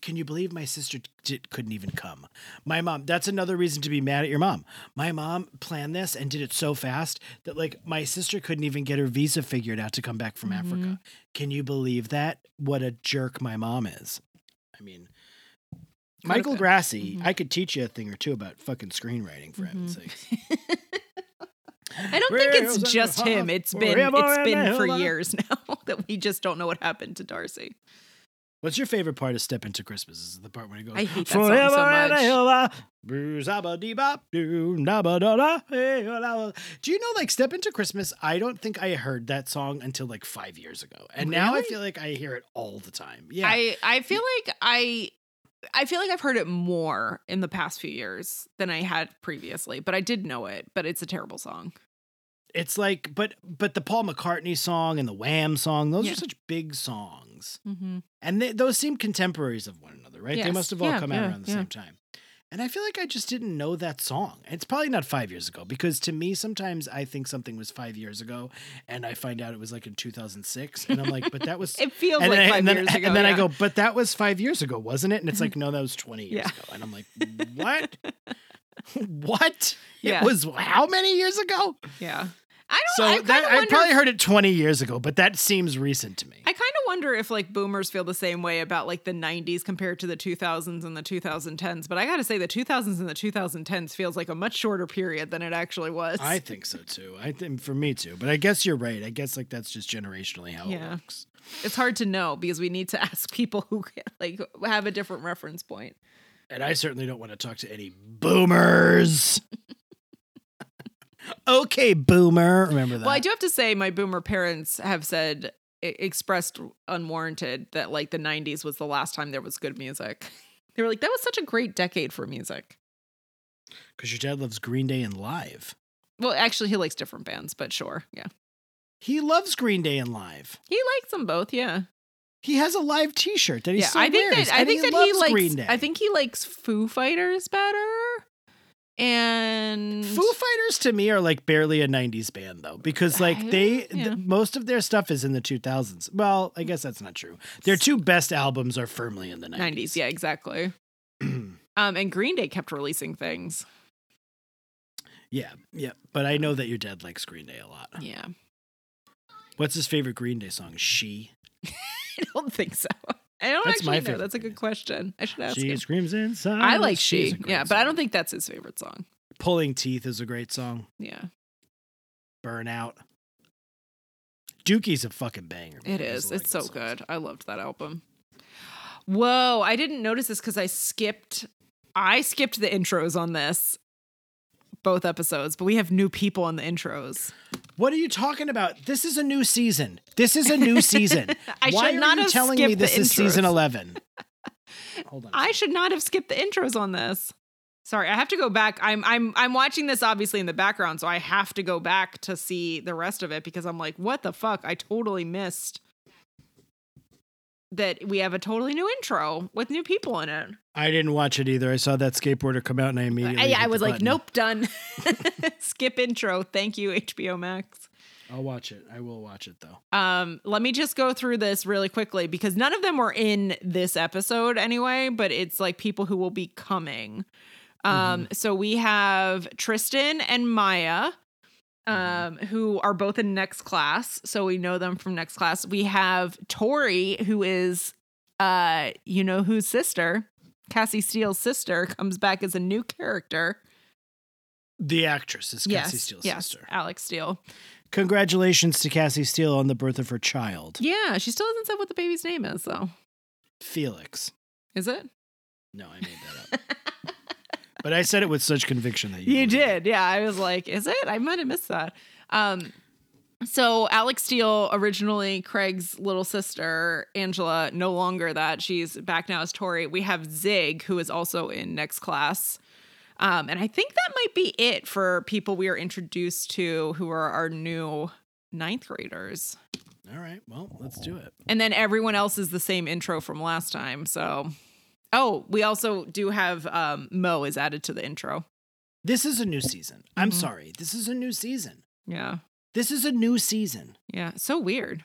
Speaker 1: can you believe my sister did, couldn't even come? My mom, that's another reason to be mad at your mom. My mom planned this and did it so fast that like my sister couldn't even get her visa figured out to come back from Africa. Mm-hmm. Can you believe that? What a jerk my mom is. I mean, Michael. Grassi,
Speaker 2: Mhm.
Speaker 1: I could teach you a thing or two about fucking screenwriting for heaven's
Speaker 2: Mhm.
Speaker 1: sake.
Speaker 2: I don't think it's just him. It's been it's been for years now that we just don't know what happened to Darcy.
Speaker 1: What's your favorite part of Step Into Christmas? Is the part where he goes,
Speaker 2: I hate that song so much.
Speaker 1: ever, boo-zabba-dee-bop, doo-nabba-da-da, hey-oh-la-la. Do you know, like, Step Into Christmas? I don't think I heard that song until like five years ago. And now I feel like I hear it all the time. Yeah.
Speaker 2: I I feel like I I feel like I've heard it more in the past few years than I had previously, but I did know it, but it's a terrible song.
Speaker 1: it's like, but but the Paul McCartney song and the Wham song, those
Speaker 2: Yeah.
Speaker 1: are such big songs.
Speaker 2: Mm-hmm.
Speaker 1: And they, those seem contemporaries of one another, right? They must have all
Speaker 2: Yeah,
Speaker 1: come out
Speaker 2: yeah,
Speaker 1: around the same time. And I feel like I just didn't know that song. It's probably not five years ago because to me, sometimes I think something was five years ago and I find out it was like in 2006. And I'm like, but that was.
Speaker 2: It feels like
Speaker 1: I,
Speaker 2: five
Speaker 1: and then,
Speaker 2: years ago.
Speaker 1: and then I go, but that was five years ago, wasn't it? And it's like, no, that was 20 years
Speaker 2: Yeah.
Speaker 1: ago. And I'm like, what? what?
Speaker 2: Yeah.
Speaker 1: It was how many years ago?
Speaker 2: Yeah. I don't
Speaker 1: So
Speaker 2: I
Speaker 1: that I probably
Speaker 2: if-
Speaker 1: heard it 20 years ago, but that seems recent to me.
Speaker 2: I kind of wonder if like boomers feel the same way about like the 90s compared to the 2000s and the 2010s. But I got to say, the 2000s and the 2010s feels like a much shorter period than it actually was.
Speaker 1: I think so too. I think for me too. But I guess you're right. I guess like that's just generationally how
Speaker 2: Yeah.
Speaker 1: it works.
Speaker 2: it's hard to know because we need to ask people who like have a different reference point.
Speaker 1: And I certainly don't want to talk to any boomers. okay, boomer. Remember that.
Speaker 2: Well, I do have to say, my boomer parents have said, expressed unwarranted that like the 90s was the last time there was good music. They were like, that was such a great decade for music.
Speaker 1: Because your dad loves Green Day and Live.
Speaker 2: Well, actually, he likes different bands, but sure. Yeah.
Speaker 1: He loves Green Day and Live.
Speaker 2: He likes them both. Yeah.
Speaker 1: He has a live T-shirt that he
Speaker 2: yeah.
Speaker 1: still
Speaker 2: I think
Speaker 1: wears,
Speaker 2: that, I think
Speaker 1: he
Speaker 2: that he likes,
Speaker 1: Green Day.
Speaker 2: I think he likes Foo Fighters better. And
Speaker 1: Foo Fighters to me are like barely a 90s band though because like they
Speaker 2: Yeah.
Speaker 1: th- most of their stuff is in the 2000s. Well, I guess that's not true. Their two best albums are firmly in the 90s.
Speaker 2: 90s. Yeah, exactly. Um, and Green Day kept releasing things.
Speaker 1: yeah, yeah, but I know that your dad likes Green Day a lot.
Speaker 2: Yeah.
Speaker 1: What's his favorite Green Day song? She.
Speaker 2: I don't think so. I don't
Speaker 1: That's
Speaker 2: actually know. That's a good question. I should ask
Speaker 1: She
Speaker 2: him.
Speaker 1: screams inside.
Speaker 2: I like She.
Speaker 1: a great
Speaker 2: Yeah, but I don't think that's his favorite song.
Speaker 1: Pulling Teeth is a great song.
Speaker 2: Yeah.
Speaker 1: Burnout. Dookie's a fucking banger. man.
Speaker 2: It
Speaker 1: I like
Speaker 2: It's so
Speaker 1: songs.
Speaker 2: good. I loved that album. Whoa, I didn't notice this because I skipped I skipped the intros on this both episodes, but we have new people in the intros.
Speaker 1: What are you talking about? This is a new season. This is a new season.
Speaker 2: I
Speaker 1: Why
Speaker 2: should
Speaker 1: are
Speaker 2: not
Speaker 1: you
Speaker 2: have
Speaker 1: telling me this is season 11? Hold on.
Speaker 2: I should not have skipped the intros on this. Sorry, I have to go back. I'm I'm I'm watching this obviously in the background, so I have to go back to see the rest of it because I'm like, what the fuck? I totally missed that we have a totally new intro with new people in it.
Speaker 1: I didn't watch it either. I saw that skateboarder come out and I immediately.
Speaker 2: I, I was like,
Speaker 1: button.
Speaker 2: nope, done. Skip intro. Thank you, HBO Max.
Speaker 1: I'll watch it. I will watch it though.
Speaker 2: Um, let me just go through this really quickly because none of them were in this episode anyway, but it's like people who will be coming. Um, so we have Tristan and Maya, um, who are both in next class. So we know them from next class. We have Tori, who is uh, you know whose sister, Cassie Steele's sister, comes back as a new character.
Speaker 1: The actress is Cassie
Speaker 2: yes,
Speaker 1: Steele's
Speaker 2: yes,
Speaker 1: sister.
Speaker 2: Alex Steele.
Speaker 1: Congratulations to Cassie Steele on the birth of her child,
Speaker 2: Yeah, she still hasn't said what the baby's name is, though.
Speaker 1: Felix.
Speaker 2: Is it?
Speaker 1: No, I made that up. but I said it with such conviction that you,
Speaker 2: You
Speaker 1: believed it.
Speaker 2: did, yeah. I was like, is it? I might have missed that. Um, so Alex Steele, originally Craig's little sister, Angela, no longer that. She's back now as Tori. We have Zig, who is also in next class. Um, and I think that might be it for people we are introduced to who are our new ninth graders.
Speaker 1: All right. Well, let's do it.
Speaker 2: And then everyone else is the same intro from last time. So, oh, we also do have um, Mo is added to the intro.
Speaker 1: This is a new season. I'm
Speaker 2: Mhm.
Speaker 1: sorry. This is a new season.
Speaker 2: Yeah.
Speaker 1: This is a new season.
Speaker 2: Yeah. So weird.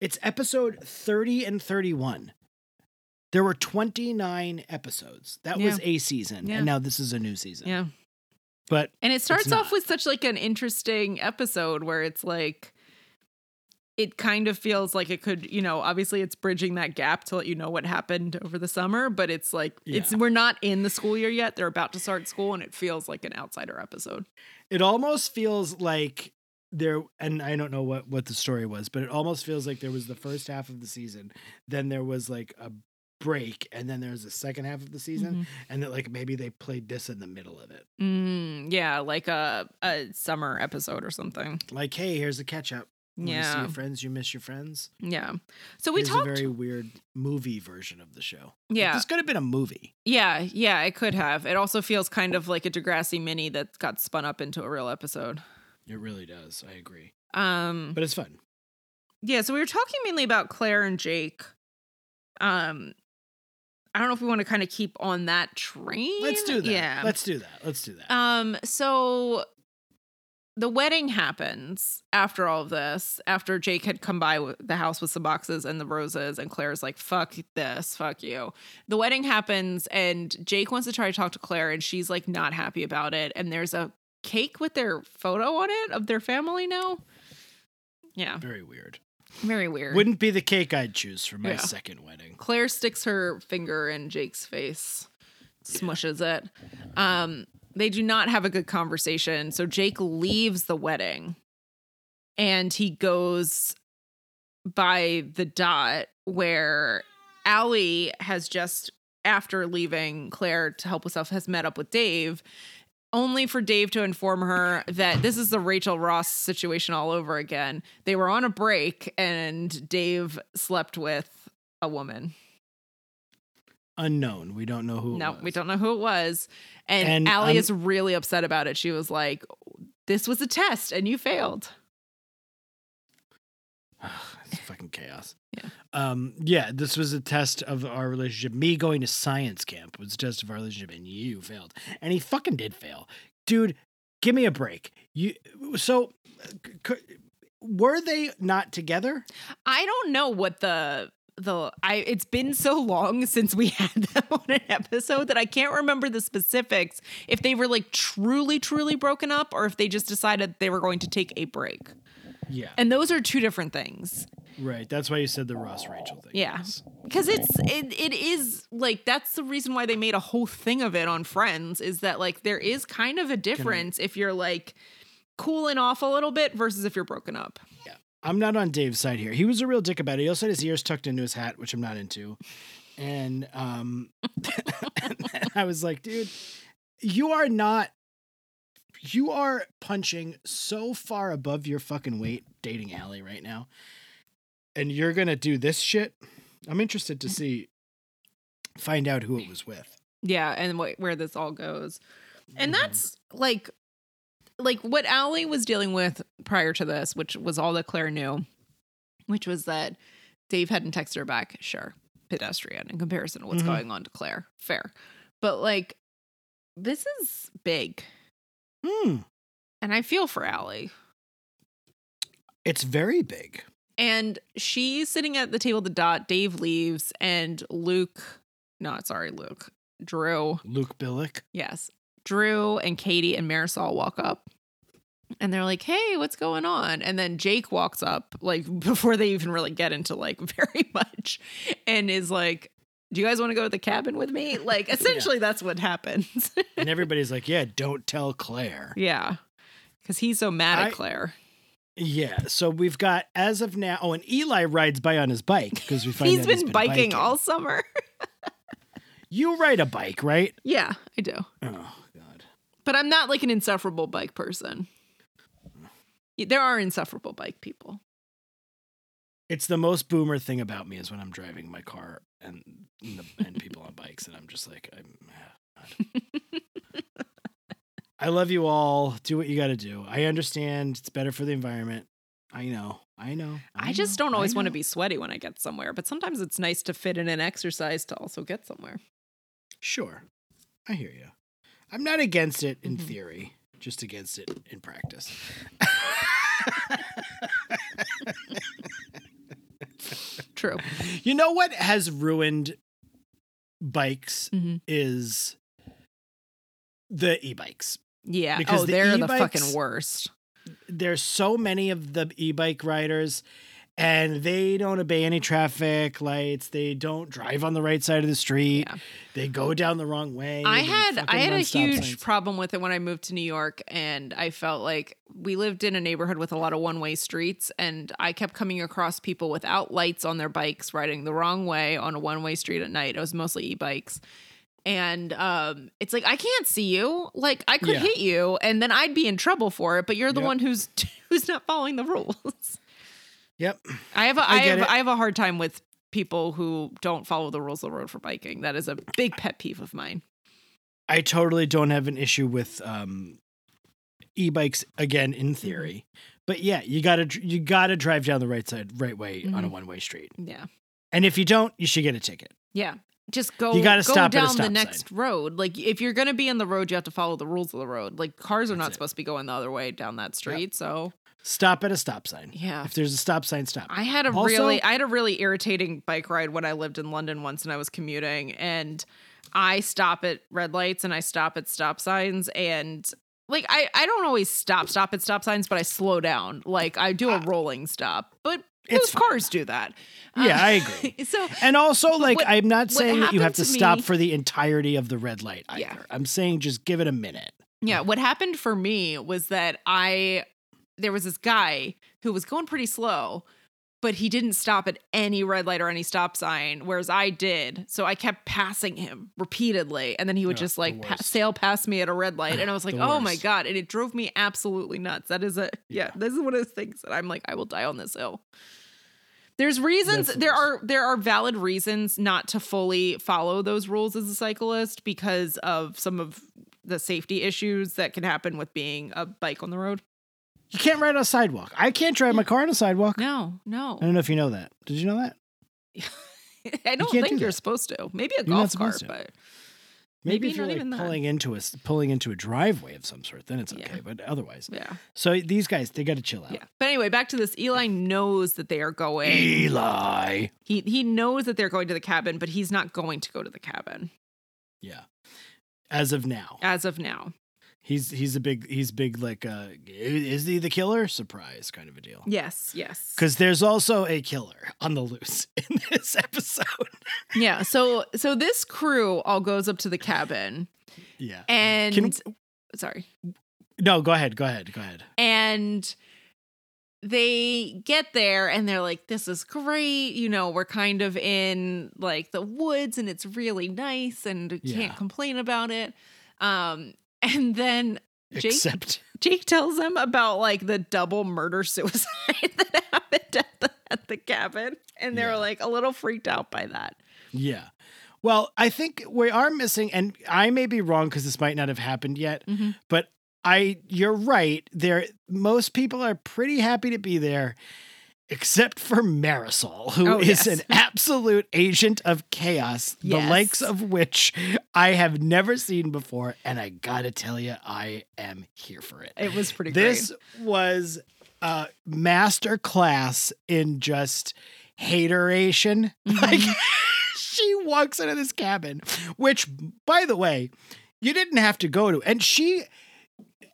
Speaker 1: It's episode 30 and 31. There were 29 episodes. That was a season,
Speaker 2: Yeah.
Speaker 1: and now this is a new season.
Speaker 2: Yeah.
Speaker 1: But
Speaker 2: And it starts off with such like an interesting episode where it's like it kind of feels like it could, you know, obviously it's bridging that gap to let you know what happened over the summer, but it's like it's we're not in the school year yet. They're about to start school and it feels like an outsider episode.
Speaker 1: it almost feels like there and I don't know what what the story was, but it almost feels like there was the first half of the season, then there was like a break, and then there was the second half of the season, and that like maybe they played this in the middle of it.
Speaker 2: Mm, yeah, like a a summer episode or something.
Speaker 1: Like, hey, here's a catch up. See
Speaker 2: Yeah.
Speaker 1: your friends, you miss your friends.
Speaker 2: Yeah. So we
Speaker 1: Here's
Speaker 2: talked
Speaker 1: a very weird movie version of the show. Like,
Speaker 2: Yeah.
Speaker 1: this could have been a movie.
Speaker 2: Yeah, yeah, it could have. It also feels kind of like a Degrassi mini that got spun up into a real episode.
Speaker 1: It really does. I agree,
Speaker 2: Um
Speaker 1: but it's fun.
Speaker 2: Yeah, so we were talking mainly about Claire and Jake. Um I don't know if we want to kind of keep on that train.
Speaker 1: Let's do that.
Speaker 2: Yeah.
Speaker 1: let's do that. Let's do that.
Speaker 2: um so the wedding happens after all of this, after Jake had come by with the house with some boxes and the roses, and Claire's like, fuck this, fuck you. The wedding happens, and Jake wants to try to talk to Claire, and she's like not happy about it. And there's a cake with their photo on it of their family now. Yeah,
Speaker 1: very weird.
Speaker 2: very weird.
Speaker 1: Wouldn't be the cake I'd choose for my
Speaker 2: Yeah.
Speaker 1: second wedding.
Speaker 2: Claire sticks her finger in Jake's face, smushes it. Um, they do not have a good conversation. So Jake leaves the wedding and he goes by the dot where Allie has just, after leaving Claire to help herself, has met up with Dave. Only for Dave to inform her that this is the Rachel Ross situation all over again. They were on a break and Dave slept with a woman.
Speaker 1: Unknown. We don't know who.
Speaker 2: No, we don't know who it was. And,
Speaker 1: And,
Speaker 2: Allie
Speaker 1: um,
Speaker 2: is really upset about it. She was like, This was a test and you failed.
Speaker 1: it's fucking chaos.
Speaker 2: Yeah.
Speaker 1: Um. Yeah. This was a test of our relationship. Me going to science camp was a test of our relationship, and you failed. And he fucking did fail, dude. Give me a break. You. So, c- c- were they not together?
Speaker 2: I don't know what the the I it's been so long since we had them on an episode that I can't remember the specifics if they were like truly truly broken up or if they just decided they were going to take a break.
Speaker 1: Yeah.
Speaker 2: And those are two different things.
Speaker 1: right. That's why you said the Ross Rachel thing.
Speaker 2: Yeah. Because it's it, it is like that's the reason why they made a whole thing of it on Friends is that like there is kind of a difference if you're like cooling off a little bit versus if you're broken up.
Speaker 1: I'm not on Dave's side here. He was a real dick about it. He also had his ears tucked into his hat, which I'm not into. And um and I was like, dude, you are not you are punching so far above your fucking weight dating Allie right now. And you're gonna do this shit. I'm interested to see find out who it was with.
Speaker 2: Yeah, and wh- where this all goes. And
Speaker 1: Mhm.
Speaker 2: that's like like what Allie was dealing with prior to this, which was all that Claire knew, which was that Dave hadn't texted her back. Sure, pedestrian in comparison to what's
Speaker 1: Mhm.
Speaker 2: going on to Claire. Fair. But like this is big.
Speaker 1: Hmm.
Speaker 2: And I feel for Allie.
Speaker 1: It's very big.
Speaker 2: And she's sitting at the table the dot. Dave leaves, and Luke, not sorry, Luke, Drew,
Speaker 1: Luke Bilyk.
Speaker 2: yes, Drew and Katie and Marisol walk up. And they're like, hey, what's going on? And then Jake walks up, like, before they even really get into like very much, and is like, do you guys want to go to the cabin with me? Like, essentially, that's what happens.
Speaker 1: And everybody's like, yeah, don't tell Claire.
Speaker 2: yeah. Because he's so mad at Claire.
Speaker 1: Yeah, so we've got as of now. Oh, and Eli rides by on his bike because we find
Speaker 2: He's been,
Speaker 1: he's
Speaker 2: biking, all summer.
Speaker 1: You ride a bike, right?
Speaker 2: yeah, I do.
Speaker 1: Oh.
Speaker 2: But I'm not like an insufferable bike person. There are insufferable bike people.
Speaker 1: It's the most boomer thing about me is when I'm driving my car and and, the, and people on bikes, and I'm just like, I'm. ah, God. I love you all. Do what you got to do. I understand. It's better for the environment. I know. I know.
Speaker 2: I, just
Speaker 1: know,
Speaker 2: don't always want to be sweaty when I get somewhere, but sometimes it's nice to fit in an exercise to also get somewhere.
Speaker 1: Sure. I hear you. I'm not against it in
Speaker 2: Mhm.
Speaker 1: theory, just against it in practice.
Speaker 2: True.
Speaker 1: you know what has ruined bikes
Speaker 2: Mhm.
Speaker 1: is the e-bikes.
Speaker 2: Yeah.
Speaker 1: Because
Speaker 2: oh,
Speaker 1: the
Speaker 2: they're the fucking worst.
Speaker 1: There's so many of the e-bike riders and they don't obey any traffic lights. They don't drive on the right side of the street.
Speaker 2: Yeah.
Speaker 1: They go down the wrong way.
Speaker 2: I had I had a huge
Speaker 1: signs.
Speaker 2: problem with it when I moved to New York and I felt like we lived in a neighborhood with a lot of one-way streets and I kept coming across people without lights on their bikes riding the wrong way on a one-way street at night. It was mostly e-bikes. And um it's like I can't see you. Like I could
Speaker 1: Yeah.
Speaker 2: hit you and then I'd be in trouble for it, but you're the
Speaker 1: Yep.
Speaker 2: one who's who's not following the rules.
Speaker 1: Yep.
Speaker 2: I have a
Speaker 1: I
Speaker 2: I, have
Speaker 1: it.
Speaker 2: I have a hard time with people who don't follow the rules of the road for biking. That is a big pet peeve of mine.
Speaker 1: I totally don't have an issue with um, e-bikes again in theory, but yeah, you gotta you gotta drive down the right side, right way on a
Speaker 2: Mhm.
Speaker 1: one-way street.
Speaker 2: Yeah.
Speaker 1: And if you don't, you should get a ticket.
Speaker 2: Yeah. Just go
Speaker 1: You gotta
Speaker 2: go
Speaker 1: stop
Speaker 2: down the next road. Like if you're gonna be on the road, you have to follow the rules of the road. Like cars are
Speaker 1: That's
Speaker 2: not
Speaker 1: it.
Speaker 2: supposed to be going the other way down that street. So
Speaker 1: Stop at a stop sign.
Speaker 2: yeah.
Speaker 1: If there's a stop sign, stop.
Speaker 2: I had a
Speaker 1: Also-
Speaker 2: really I had a really irritating bike ride when I lived in London once and I was commuting and I stop at red lights and I stop at stop signs and like I, I don't always stop stop at stop signs but I slow down like I do a rolling stop but
Speaker 1: It's
Speaker 2: most cars do that
Speaker 1: Yeah,
Speaker 2: Uh,
Speaker 1: I agree.
Speaker 2: so
Speaker 1: And also, like,
Speaker 2: what-
Speaker 1: I'm not saying that you have to
Speaker 2: to
Speaker 1: stop for the entirety of the red light either.
Speaker 2: Yeah.
Speaker 1: I'm saying just give it a minute.
Speaker 2: Yeah, what happened for me was that I there was this guy who was going pretty slow, but he didn't stop at any red light or any stop sign, whereas I did. So I kept passing him repeatedly, and then he would
Speaker 1: Ugh,
Speaker 2: just like pa- sail past me at a red light, and I was like, "Oh my god!" And it drove me absolutely nuts. That is a yeah,
Speaker 1: Yeah.
Speaker 2: this is one of those things that I'm like, I will die on this hill. There's reasons
Speaker 1: That's
Speaker 2: there are there are valid reasons not to fully follow those rules as a cyclist because of some of the safety issues that can happen with being a bike on the road.
Speaker 1: You can't ride on a sidewalk. I can't drive my car on a sidewalk.
Speaker 2: No, no.
Speaker 1: I don't know if you know that. Did you know that?
Speaker 2: I don't
Speaker 1: can't
Speaker 2: think
Speaker 1: do
Speaker 2: you're
Speaker 1: that.
Speaker 2: supposed to. Maybe a
Speaker 1: You're
Speaker 2: golf cart,
Speaker 1: to.
Speaker 2: but
Speaker 1: Maybe,
Speaker 2: Maybe
Speaker 1: if you're
Speaker 2: not
Speaker 1: like
Speaker 2: even that.
Speaker 1: pulling into a pulling into a driveway of some sort, then it's okay.
Speaker 2: Yeah.
Speaker 1: But otherwise,
Speaker 2: yeah.
Speaker 1: so these guys they got to chill out.
Speaker 2: Yeah. But anyway, back to this. Eli knows that they are going.
Speaker 1: Eli.
Speaker 2: He he knows that they're going to the cabin, but he's not going to go to the cabin
Speaker 1: Yeah. As of now,
Speaker 2: as of now.
Speaker 1: He's he's a big he's big like uh is he the killer? Surprise kind of a deal.
Speaker 2: Yes, yes.
Speaker 1: Because there's also a killer on the loose in this episode.
Speaker 2: Yeah. So so this crew all goes up to the cabin
Speaker 1: yeah.
Speaker 2: and
Speaker 1: Can-
Speaker 2: sorry.
Speaker 1: No, go ahead. Go ahead. Go ahead.
Speaker 2: And they get there and they're like, this is great. You know, we're kind of in like the woods and it's really nice and
Speaker 1: Yeah.
Speaker 2: can't complain about it. Um, and then Jake-
Speaker 1: Except
Speaker 2: Jake tells them about like the double murder suicide that happened at the, at the cabin. And they're
Speaker 1: Yeah.
Speaker 2: like a little freaked out by that.
Speaker 1: Yeah. Well, I think we are missing, and I may be wrong because this might not have happened yet,
Speaker 2: Mhm.
Speaker 1: but I, you're right. There, most people are pretty happy to be there, except for Marisol, who
Speaker 2: Oh,
Speaker 1: is
Speaker 2: yes.
Speaker 1: an absolute agent of chaos, the likes of which I have never seen before, and I gotta tell you, I am here for it.
Speaker 2: It was pretty
Speaker 1: This was a master class in just hateration.
Speaker 2: great.
Speaker 1: Like
Speaker 2: mm-hmm.
Speaker 1: she walks into this cabin, which by the way, you didn't have to go to. And she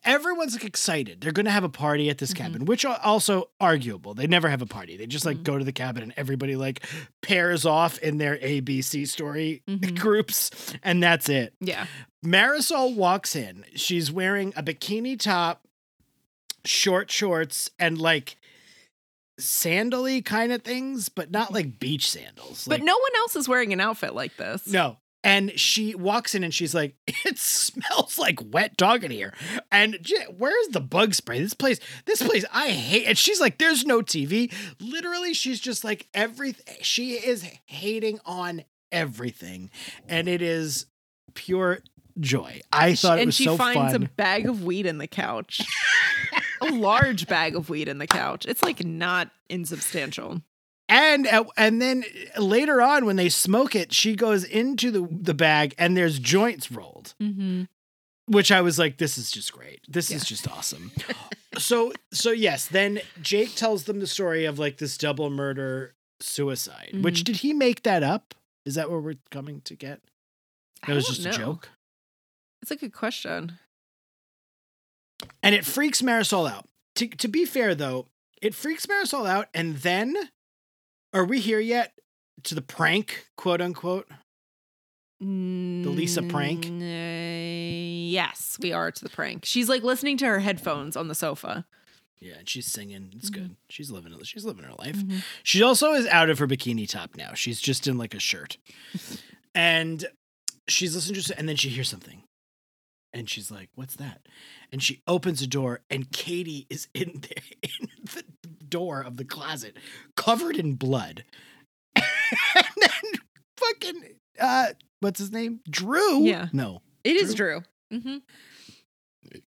Speaker 1: everyone's like excited. They're going to have a party at this
Speaker 2: Mhm.
Speaker 1: cabin, which are also arguable. They never have a party. They just like
Speaker 2: Mhm.
Speaker 1: go to the cabin and everybody like pairs off in their ABC story
Speaker 2: Mhm.
Speaker 1: groups and that's it.
Speaker 2: yeah.
Speaker 1: Marisol walks in. She's wearing a bikini top, short shorts, and like sandally kind of things, but not like beach sandals.
Speaker 2: But no one else is wearing an outfit like this.
Speaker 1: no. And she walks in and she's like, "It smells like wet dog in here." And where's the bug spray? This place, this place, I hate. And she's like, "There's no TV." Literally, she's just like everything. She is hating on everything, and it is pure joy. I thought it
Speaker 2: and
Speaker 1: was
Speaker 2: she
Speaker 1: so
Speaker 2: finds
Speaker 1: fun.
Speaker 2: a bag of weed in the couch. a large bag of weed in the couch. It's like not insubstantial.
Speaker 1: And and then later on, when they smoke it, she goes into the the bag and there's joints rolled.
Speaker 2: Mm-hmm.
Speaker 1: which I was like, this is just great. This
Speaker 2: Yeah.
Speaker 1: is just awesome. so, so yes, then Jake tells them the story of like this double murder suicide, which
Speaker 2: Mhm.
Speaker 1: did he make that up? Is that what we're coming to get? That was just a joke.
Speaker 2: It's a good question.
Speaker 1: And it freaks Marisol out. To, to be fair, though, it freaks Marisol out. And then, are we here yet to the prank, quote unquote?
Speaker 2: The
Speaker 1: Lisa prank?
Speaker 2: yes, we are to the prank. She's like listening to her headphones on the sofa.
Speaker 1: Yeah, and she's singing. It's
Speaker 2: Mm-hmm.
Speaker 1: good. She's living it. She's living her life. She also is out of her bikini top now. She's just in like a shirt, and she's listening to. And then she hears something, and she's like, "What's that?" And she opens the door, and Katie is in there in the door of the closet, covered in blood. and then fucking uh, what's his name? Drew.
Speaker 2: Yeah.
Speaker 1: No.
Speaker 2: It is Drew. Mm-hmm.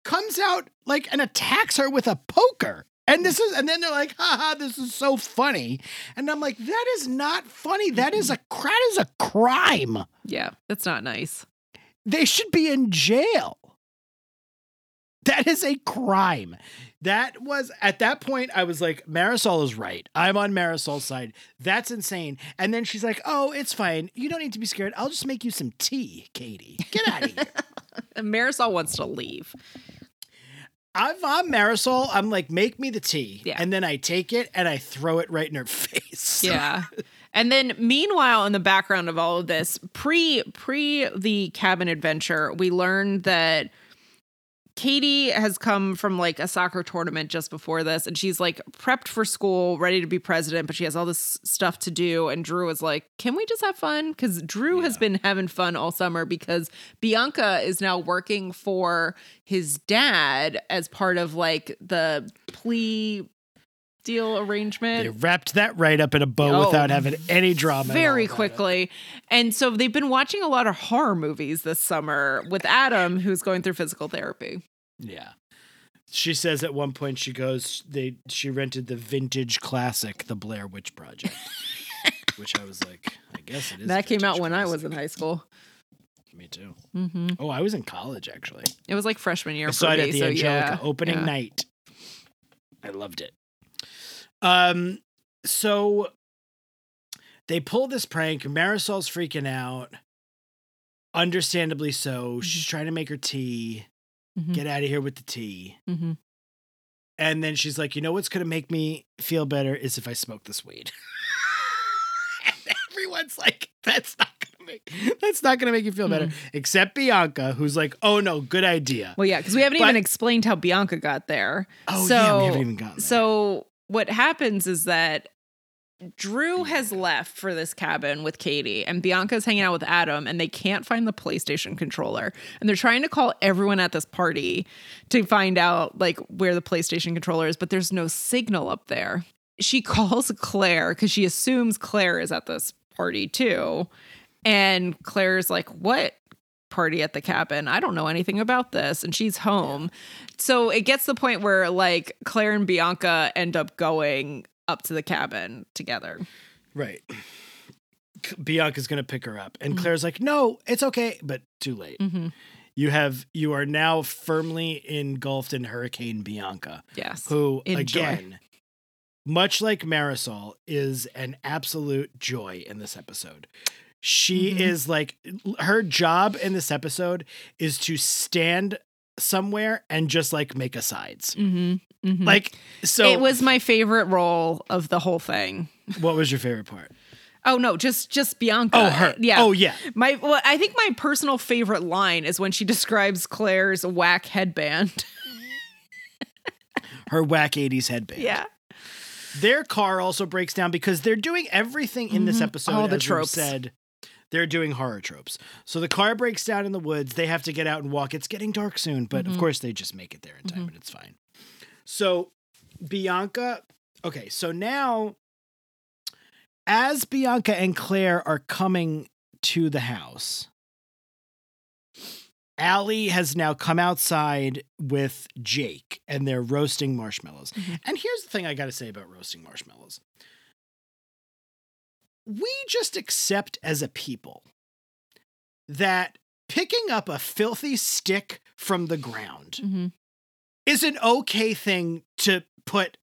Speaker 1: comes out like and attacks her with a poker. And this is, and then they're like, haha, this is so funny. And I'm like, that is not funny. That is a that is a crime.
Speaker 2: Yeah, that's not nice.
Speaker 1: They should be in jail. That is a crime. That was at that point, I was like, Marisol is right. I'm on Marisol's side. That's insane. And then she's like, Oh, it's fine. You don't need to be scared. I'll just make you some tea, Katie. Get out of here.
Speaker 2: Marisol wants to leave.
Speaker 1: If I'm Marisol, I'm like, make me the tea.
Speaker 2: Yeah.
Speaker 1: And then I take it and I throw it right in her face.
Speaker 2: Yeah. And then meanwhile in the background of all of this, pre pre the cabin adventure, we learned that Katie has come from like a soccer tournament just before this and she's like prepped for school, ready to be president, but she has all this stuff to do and Drew is like, "Can we just have fun?" cuz Drew has been having fun all summer because Bianca is now working for his dad as part of like the plea deal arrangement
Speaker 1: They wrapped that right up in a bow
Speaker 2: Oh,
Speaker 1: without having any drama.
Speaker 2: very
Speaker 1: it.
Speaker 2: quickly. And so they've been watching a lot of horror movies this summer with Adam, who's going through physical therapy.
Speaker 1: Yeah. She says at one point she goes they she rented the vintage classic, The Blair Witch Project. which I was like, I guess it is.
Speaker 2: that came out
Speaker 1: vintage
Speaker 2: when I was in high school.
Speaker 1: Me too.
Speaker 2: hmm
Speaker 1: Oh, I was in college actually.
Speaker 2: It was like freshman year
Speaker 1: I saw it
Speaker 2: me.
Speaker 1: at the
Speaker 2: so
Speaker 1: Angelika
Speaker 2: yeah,
Speaker 1: opening
Speaker 2: yeah.
Speaker 1: night. I loved it. Um, so they pull this prank. Marisol's freaking out. Understandably so. She's trying to make her tea.
Speaker 2: Mhm.
Speaker 1: Get out of here with the tea.
Speaker 2: Mhm.
Speaker 1: And then she's like, you know what's gonna make me feel better is if I smoke this weed. and everyone's like, that's not gonna make that's not gonna make you feel better.
Speaker 2: Mm.
Speaker 1: Except Bianca, who's like, oh no, good idea.
Speaker 2: Well, yeah, because we haven't
Speaker 1: But-
Speaker 2: even explained how Bianca got there.
Speaker 1: Oh
Speaker 2: so,
Speaker 1: yeah, we haven't even gotten there.
Speaker 2: So what happens is that Drew has left for this cabin with Katie, and Bianca's hanging out with Adam, and they can't find the PlayStation controller. And they're trying to call everyone at this party to find out like where the PlayStation controller is, but there's no signal up there. She calls Claire because she assumes Claire is at this party too. And Claire's like, What party at the cabin? I don't know anything about this. And she's home. So it gets to the point where like Claire and Bianca end up going up to the cabin together.
Speaker 1: Right. Bianca's gonna pick her up, and
Speaker 2: Mhm.
Speaker 1: Claire's like, "No, it's okay," but too late.
Speaker 2: Mm-hmm.
Speaker 1: You have you are now firmly engulfed in Hurricane Bianca,
Speaker 2: Yes.
Speaker 1: who
Speaker 2: Enjoy.
Speaker 1: again, much like Marisol, is an absolute joy in this episode. She
Speaker 2: Mhm.
Speaker 1: is like her job in this episode is to stand somewhere and just like make asides.
Speaker 2: Mm-hmm. Mm-hmm.
Speaker 1: Like so
Speaker 2: it was my favorite role of the whole thing.
Speaker 1: what was your favorite part?
Speaker 2: Oh no, just just Bianca.
Speaker 1: Oh her.
Speaker 2: Yeah.
Speaker 1: Oh yeah.
Speaker 2: My well, I think my personal favorite line is when she describes Claire's whack headband.
Speaker 1: Her whack 80s headband.
Speaker 2: yeah.
Speaker 1: Their car also breaks down because they're doing everything in this
Speaker 2: Mhm.
Speaker 1: episode.
Speaker 2: All the tropes.
Speaker 1: said, they're doing horror tropes. So the car breaks down in the woods. They have to get out and walk. It's getting dark soon, but of
Speaker 2: Mhm.
Speaker 1: course they just make it there in time,
Speaker 2: Mhm.
Speaker 1: and it's fine. So Bianca, okay, so now as Bianca and Claire are coming to the house, Allie has now come outside with Jake and they're roasting marshmallows.
Speaker 2: Mhm.
Speaker 1: And here's the thing I got to say about roasting marshmallows we just accept as a people that picking up a filthy stick from the ground
Speaker 2: Mm-hmm.
Speaker 1: is an okay thing to put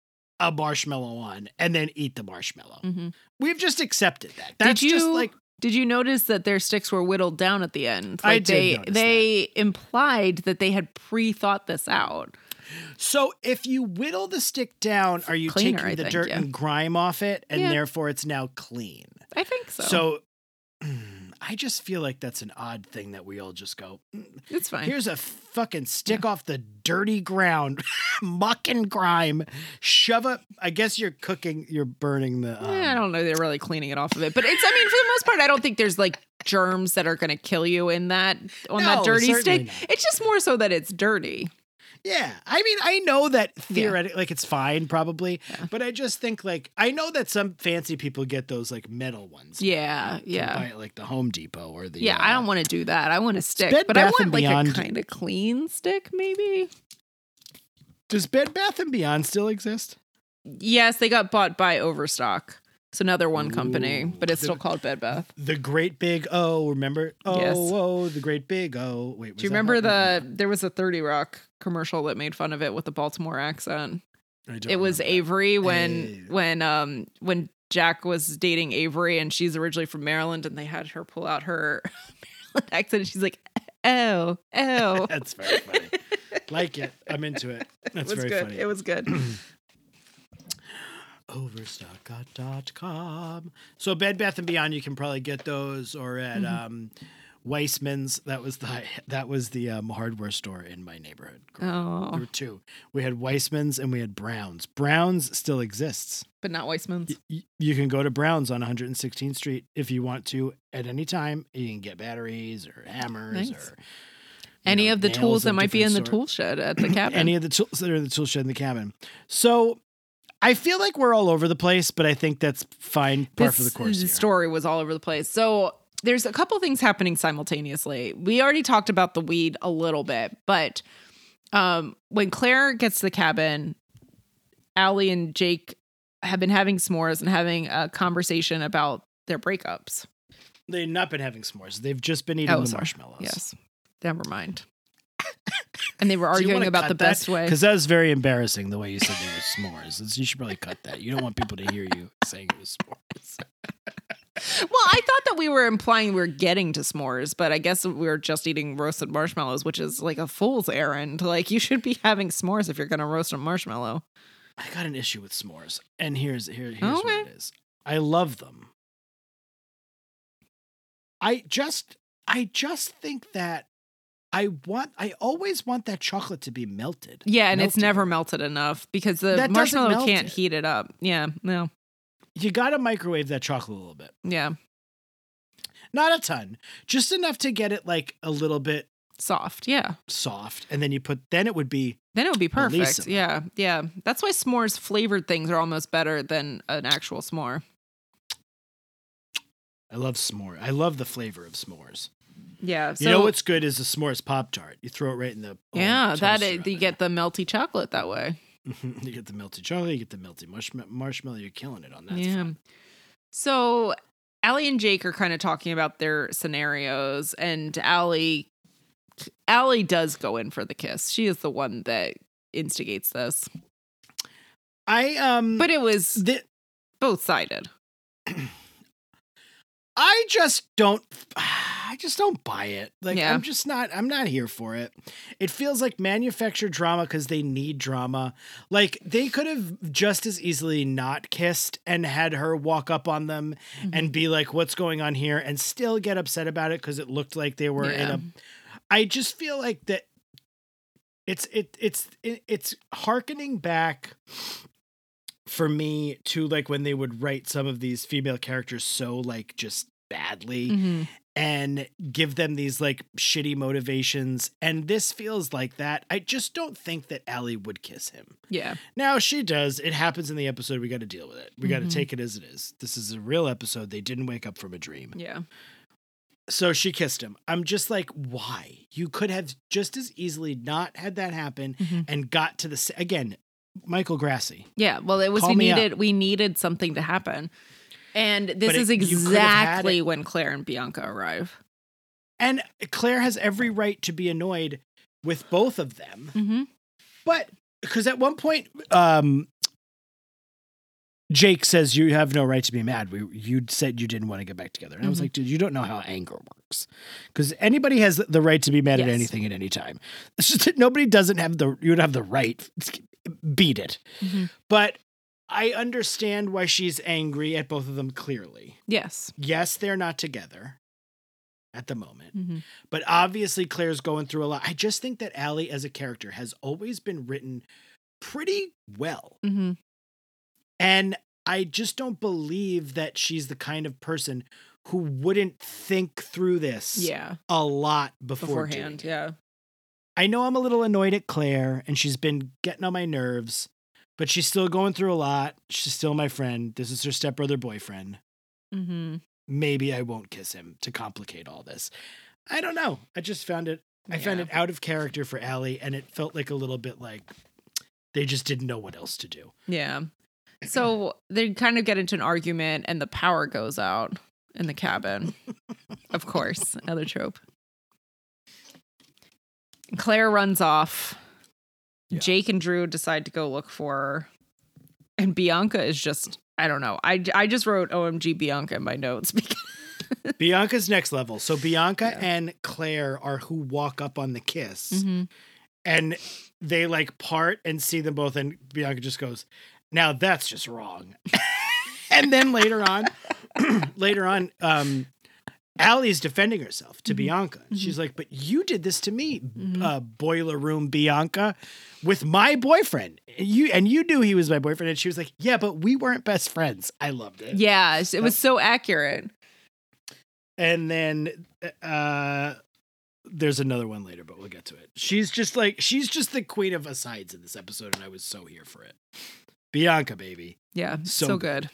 Speaker 1: a marshmallow on and then eat the marshmallow.
Speaker 2: Mm-hmm.
Speaker 1: We've just accepted that. That's
Speaker 2: Did you
Speaker 1: just like
Speaker 2: Did you notice that their sticks were whittled down at the end?
Speaker 1: I did
Speaker 2: they they implied that they had pre-thought this out.
Speaker 1: So if you whittle the stick down, are you
Speaker 2: Cleaner,
Speaker 1: taking the
Speaker 2: think,
Speaker 1: dirt
Speaker 2: yeah.
Speaker 1: and grime off it, and
Speaker 2: Yeah.
Speaker 1: therefore it's now clean?
Speaker 2: I think so.
Speaker 1: So, I just feel like that's an odd thing that we all just go. "Mm,
Speaker 2: it's fine.
Speaker 1: Here's a fucking stick off the dirty ground, muck and grime. Shove it. I guess you're cooking. You're burning the. Um,
Speaker 2: Yeah, I don't know. They're really cleaning it off of it, but it's. I mean, for the most part, I don't think there's like germs that are going to kill you in that on
Speaker 1: No,
Speaker 2: that dirty stick.
Speaker 1: not.
Speaker 2: It's just more so that it's dirty.
Speaker 1: Yeah, I mean, I know that theoretically, like it's fine, probably, but I just think like I know that some fancy people get those like metal ones.
Speaker 2: Yeah, yeah,
Speaker 1: buy it, like the Home Depot or the.
Speaker 2: yeah. I
Speaker 1: uh,
Speaker 2: don't want to do that. I want a stick,
Speaker 1: Bed
Speaker 2: but I want like
Speaker 1: Beyond-
Speaker 2: a kind of clean stick, maybe.
Speaker 1: Does Bed Bath and Beyond still exist?
Speaker 2: Yes, they got bought by Overstock. So another one company, but it's still called Bed Bath.
Speaker 1: The Great Big O. Remember? Oh,
Speaker 2: Yes.
Speaker 1: oh, the Great Big O. Wait,
Speaker 2: Do you remember the there was a 30 Rock commercial that made fun of it with the Baltimore accent?
Speaker 1: I don't
Speaker 2: It was
Speaker 1: remember.
Speaker 2: Avery when
Speaker 1: Hey.
Speaker 2: when um when Jack was dating Avery and she's originally from Maryland and they had her pull out her Maryland accent and she's like oh oh
Speaker 1: That's very funny. like it. I'm into it.
Speaker 2: it was
Speaker 1: very
Speaker 2: good
Speaker 1: funny.
Speaker 2: it was good
Speaker 1: Overstock.com. So Bed Bath and Beyond, you can probably get those, or at
Speaker 2: Mm-hmm.
Speaker 1: um, Weissman's. That was the that was the um, hardware store in my neighborhood. There
Speaker 2: oh
Speaker 1: were two. We had Weissman's and we had Brown's. Brown's still exists.
Speaker 2: but not Weissman's
Speaker 1: Y- you can go to Brown's on 116th Street if you want to at any time. You can get batteries or hammers
Speaker 2: Nice.
Speaker 1: or
Speaker 2: any
Speaker 1: know,
Speaker 2: of the tools that might be in the tool shed at the cabin
Speaker 1: any of the tools that are in the tool shed in the cabin. So I feel like we're all over the place, but I think that's fine par for the course. here.
Speaker 2: story was all over the place. So there's a couple things happening simultaneously. We already talked about the weed a little bit, but um, when Claire gets to the cabin, Allie and Jake have been having s'mores and having a conversation about their breakups.
Speaker 1: They've not been having s'mores. They've just been eating the
Speaker 2: Oh, sorry.
Speaker 1: marshmallows.
Speaker 2: Yes. Never mind. And they were arguing about the best way.
Speaker 1: Because that was very embarrassing the way you said they were s'mores. You should probably cut that. You don't want people to hear you saying it was s'mores.
Speaker 2: Well, I thought that we were implying we were getting to s'mores, but I guess we were just eating roasted marshmallows, which is like a fool's errand. Like you should be having s'mores if you're going to roast a marshmallow.
Speaker 1: I got an issue with s'mores, and here's here, here's what it is. I love them. I just I just think that I want I always want that chocolate to be melted.
Speaker 2: Yeah, and it's never melted enough because the
Speaker 1: That
Speaker 2: marshmallow can't
Speaker 1: it.
Speaker 2: heat it up. Yeah, no.
Speaker 1: You got to microwave that chocolate a little bit.
Speaker 2: Yeah.
Speaker 1: Not a ton, just enough to get it like a little bit
Speaker 2: Soft. Yeah.
Speaker 1: soft, and then you put then it would be
Speaker 2: Then it would be perfect. Yeah. Yeah. That's why s'mores flavored things are almost better than an actual s'more.
Speaker 1: I love s'more. I love the flavor of s'mores.
Speaker 2: Yeah. So
Speaker 1: you know what's good is a s'mores pop tart. You throw it right in the
Speaker 2: Yeah, that is, you get the melty chocolate that way.
Speaker 1: you get the melty chocolate, you get the melty marshmallow. marshmallow you're killing it on that.
Speaker 2: yeah. So Allie and Jake are kind of talking about their scenarios, and Allie, Allie does go in for the kiss. She is the one that instigates this,
Speaker 1: I um,
Speaker 2: but it was both sided.
Speaker 1: I just don't. I just don't buy it. Like
Speaker 2: Yeah.
Speaker 1: I'm just not. I'm not here for it. It feels like manufactured drama because they need drama. Like they could have just as easily not kissed and had her walk up on them
Speaker 2: Mm-hmm.
Speaker 1: and be like, "What's going on here?" and still get upset about it because it looked like they were in a. I just feel like that. It's it it's it, it's harkening back for me to like when they would write some of these female characters so like just badly
Speaker 2: Mhm.
Speaker 1: and give them these like shitty motivations and this feels like that i just don't think that Allie would kiss him.
Speaker 2: Yeah.
Speaker 1: now she does. It happens in the episode. We got to deal with it. We got to take it as it is. This is a real episode. They didn't wake up from a dream.
Speaker 2: Yeah.
Speaker 1: so she kissed him. I'm just like why? You could have just as easily not had that happen
Speaker 2: Mhm.
Speaker 1: and got to the again michael grassi
Speaker 2: Yeah. Well, it was
Speaker 1: Call
Speaker 2: we
Speaker 1: me up.
Speaker 2: needed we needed something to happen. And this
Speaker 1: But it-
Speaker 2: is
Speaker 1: you could have had
Speaker 2: exactly when Claire and Bianca arrive.
Speaker 1: and claire has every right to be annoyed with both of them
Speaker 2: Mm-hmm.
Speaker 1: But because at one point, um, Jake says you have no right to be mad. We you said you didn't want to get back together, and I was
Speaker 2: Mhm.
Speaker 1: like, dude, you don't know how anger works, because anybody has the right to be mad at anything at any time. It's just that nobody doesn't have the you don't have the right. Beat it.
Speaker 2: Mhm.
Speaker 1: But I understand why she's angry at both of them. Clearly,
Speaker 2: Yes.
Speaker 1: yes, they're not together at the moment.
Speaker 2: Mm-hmm.
Speaker 1: But obviously, Claire's going through a lot. I just think that Allie as a character has always been written pretty well.
Speaker 2: Mm-hmm.
Speaker 1: And I just don't believe that she's the kind of person who wouldn't think through this
Speaker 2: Yeah.
Speaker 1: a lot before
Speaker 2: Beforehand. Yeah.
Speaker 1: I know I'm a little annoyed at Claire and she's been getting on my nerves, but she's still going through a lot. She's still my friend. This is her stepbrother boyfriend.
Speaker 2: Mm-hmm.
Speaker 1: Maybe I won't kiss him to complicate all this. I don't know. I just found it I found it out of character for Allie and it felt like a little bit like they just didn't know what else to do.
Speaker 2: Yeah. So they kind of get into an argument and the power goes out in the cabin. of course, another trope. Claire runs off.
Speaker 1: Yeah.
Speaker 2: Jake and Drew decide to go look for her. And Bianca is just, I don't know. I, I just wrote OMG Bianca in my notes because
Speaker 1: Bianca's next level. So Bianca
Speaker 2: Yeah.
Speaker 1: and Claire are who walk up on the kiss
Speaker 2: Mhm.
Speaker 1: and they like part and see them both and Bianca just goes, "Now that's just wrong." and then later on later on um Allie's defending herself to
Speaker 2: Mhm.
Speaker 1: Bianca. She's like, "But you did this to me,
Speaker 2: Mhm.
Speaker 1: uh, boiler room Bianca, with my boyfriend. You and you knew he was my boyfriend." And she was like, "Yeah, but we weren't best friends." I loved it.
Speaker 2: yeah, it was so accurate.
Speaker 1: and then uh there's another one later but we'll get to it she's just like she's just the queen of asides in this episode and i was so here for it bianca baby
Speaker 2: Yeah,
Speaker 1: So
Speaker 2: so,
Speaker 1: good.
Speaker 2: good.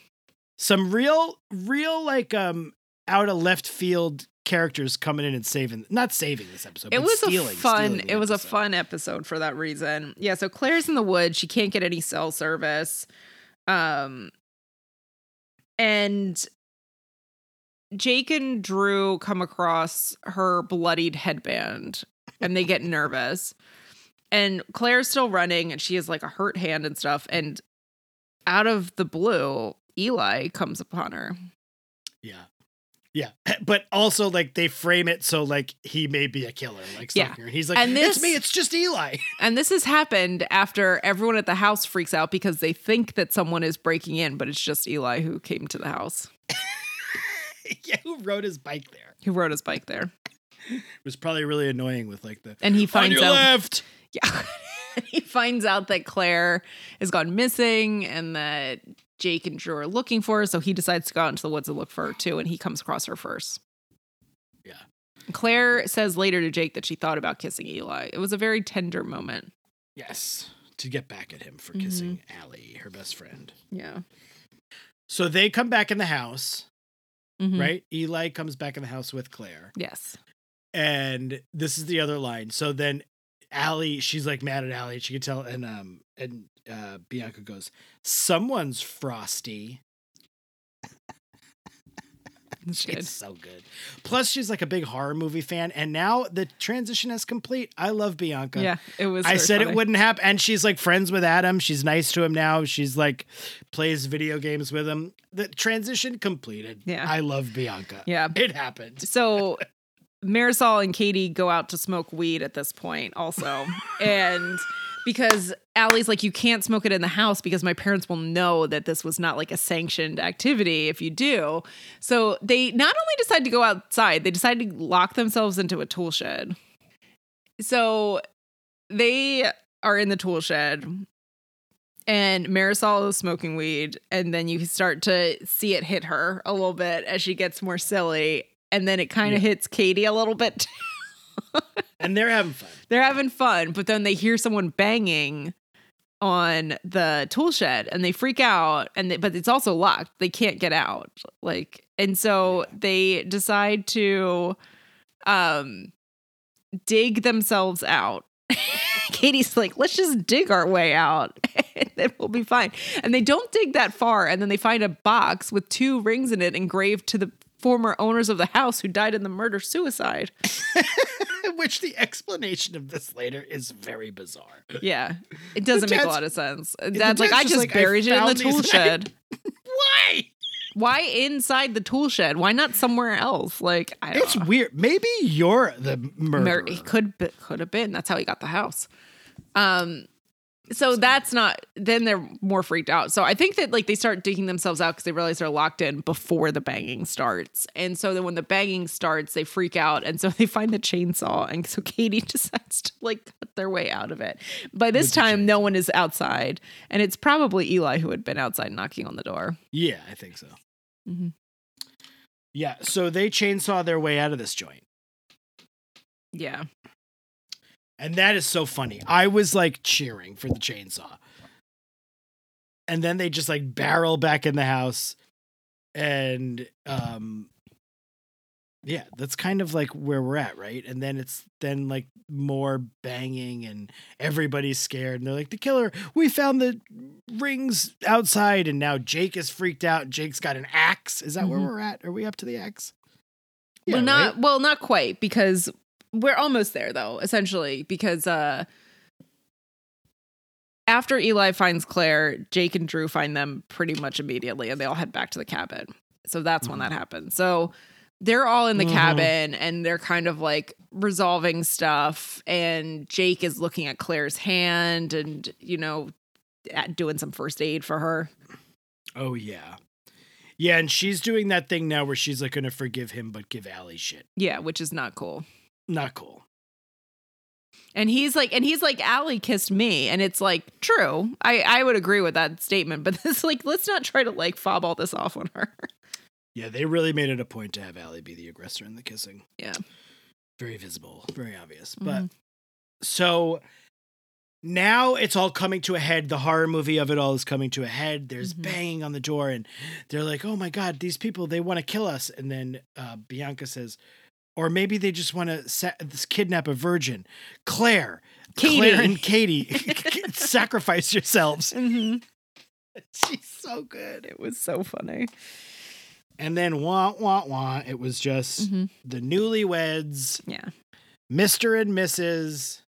Speaker 1: some real real like um out of left field characters coming in and saving not saving this episode
Speaker 2: It
Speaker 1: but
Speaker 2: was
Speaker 1: stealing,
Speaker 2: a fun. It was a
Speaker 1: episode.
Speaker 2: fun episode for that reason. Yeah. So Claire's in the woods. She can't get any cell service, um, and Jake and Drew come across her bloodied headband, and they get nervous. And Claire's still running, and she has like a hurt hand and stuff. And out of the blue, Eli comes upon her.
Speaker 1: yeah yeah but also like they frame it so like he may be a killer like
Speaker 2: Yeah.
Speaker 1: stalking her. he's like
Speaker 2: And
Speaker 1: it's
Speaker 2: this-
Speaker 1: me it's just eli
Speaker 2: And this has happened after everyone at the house freaks out because they think that someone is breaking in, but it's just Eli who came to the house,
Speaker 1: yeah who rode his bike there
Speaker 2: who rode his bike there.
Speaker 1: it was probably really annoying with like the
Speaker 2: And he finds out
Speaker 1: left
Speaker 2: Yeah. he finds out that Claire has gone missing and that Jake and Drew are looking for her, so he decides to go out into the woods and look for her too, and he comes across her first.
Speaker 1: Yeah.
Speaker 2: Claire says later to Jake that she thought about kissing Eli. It was a very tender moment.
Speaker 1: Yes, to get back at him for kissing Allie, her best friend.
Speaker 2: Yeah.
Speaker 1: So they come back in the house,
Speaker 2: Mhm.
Speaker 1: right? Eli comes back in the house with Claire.
Speaker 2: Yes.
Speaker 1: And this is the other line. So then Allie, she's like mad at Allie. She could tell, and um, and uh, Bianca goes, "Someone's frosty."
Speaker 2: It's good.
Speaker 1: So good. Plus, she's like a big horror movie fan, and now the transition is complete. I love Bianca.
Speaker 2: Yeah, it was.
Speaker 1: I said
Speaker 2: funny.
Speaker 1: it wouldn't happen. And she's like friends with Adam. She's nice to him now. She's like plays video games with him. The transition completed.
Speaker 2: Yeah.
Speaker 1: I love Bianca.
Speaker 2: Yeah.
Speaker 1: It happened.
Speaker 2: So Marisol and Katie go out to smoke weed at this point also. and because Allie's like, you can't smoke it in the house because my parents will know that this was not like a sanctioned activity if you do. So they not only decide to go outside, they decide to lock themselves into a tool shed. So they are in the tool shed and Marisol is smoking weed, and then you start to see it hit her a little bit as she gets more silly, and then it kind of hits Katie a little bit.
Speaker 1: And they're having fun.
Speaker 2: They're having fun, but then they hear someone banging on the tool shed, and they freak out. And they, but it's also locked; they can't get out. Like, and so they decide to um dig themselves out. Katie's like, let's just dig our way out and then we'll be fine. And they don't dig that far. And then they find a box with two rings in it engraved to the former owners of the house who died in the murder suicide.
Speaker 1: Which the explanation of this later is very bizarre.
Speaker 2: Yeah. It doesn't make a lot of sense. Dad's like, I
Speaker 1: just like, I
Speaker 2: buried it in the tool shed.
Speaker 1: Why?
Speaker 2: Why inside the tool shed? Why not somewhere else? Like I
Speaker 1: It's
Speaker 2: know.
Speaker 1: weird. Maybe you're the murderer.
Speaker 2: he could be, could have been. That's how he got the house. Um, so that's not. Then they're more freaked out. So I think that like they start digging themselves out because they realize they're locked in before the banging starts. And so then when the banging starts, they freak out, and so they find the chainsaw. And so Katie decides to like cut their way out of it. By this time, no one is outside, and it's probably Eli who had been outside knocking on the door.
Speaker 1: Yeah, I think so.
Speaker 2: Mhm.
Speaker 1: Yeah, so they chainsaw their way out of this joint.
Speaker 2: Yeah.
Speaker 1: And that is so funny. I was like cheering for the chainsaw. And then they just like barrel back in the house and um yeah, that's kind of like where we're at, right? And then it's then like more banging and everybody's scared and they're like the killer, we found the rings outside and now Jake is freaked out. Jake's got an axe. Is that where
Speaker 2: Mhm.
Speaker 1: we're at? Are we up to the axe?
Speaker 2: well, not
Speaker 1: right?
Speaker 2: well, not quite because we're almost there though. Essentially, because uh, after Eli finds Claire, Jake and Drew find them pretty much immediately, and they all head back to the cabin. So that's when that happens. So they're all in the
Speaker 1: Mhm.
Speaker 2: cabin and they're kind of like resolving stuff. And Jake is looking at Claire's hand and you know doing some first aid for her.
Speaker 1: Oh yeah. Yeah, and she's doing that thing now where she's like gonna forgive him but give Allie shit.
Speaker 2: Yeah, which is not cool.
Speaker 1: Not cool.
Speaker 2: And he's like, and he's like, Allie kissed me. And it's like, true. I, I would agree with that statement, but it's like, let's not try to like fob all this off on her.
Speaker 1: Yeah, they really made it a point to have Allie be the aggressor in the kissing.
Speaker 2: Yeah.
Speaker 1: Very visible, very obvious.
Speaker 2: Mhm.
Speaker 1: But so now it's all coming to a head. The horror movie of it all is coming to a head. There's
Speaker 2: Mhm.
Speaker 1: banging on the door, and they're like, "Oh my god, these people they want to kill us." And then uh, Bianca says, "Or maybe they just want to sa- kidnap a virgin." Claire,
Speaker 2: Katie.
Speaker 1: Claire, and Katie, sacrifice yourselves.
Speaker 2: Mm-hmm.
Speaker 1: She's so good.
Speaker 2: It was so funny.
Speaker 1: And then wah wah wah. It was just
Speaker 2: Mhm.
Speaker 1: the newlyweds,
Speaker 2: Yeah.
Speaker 1: Mister and Mrs.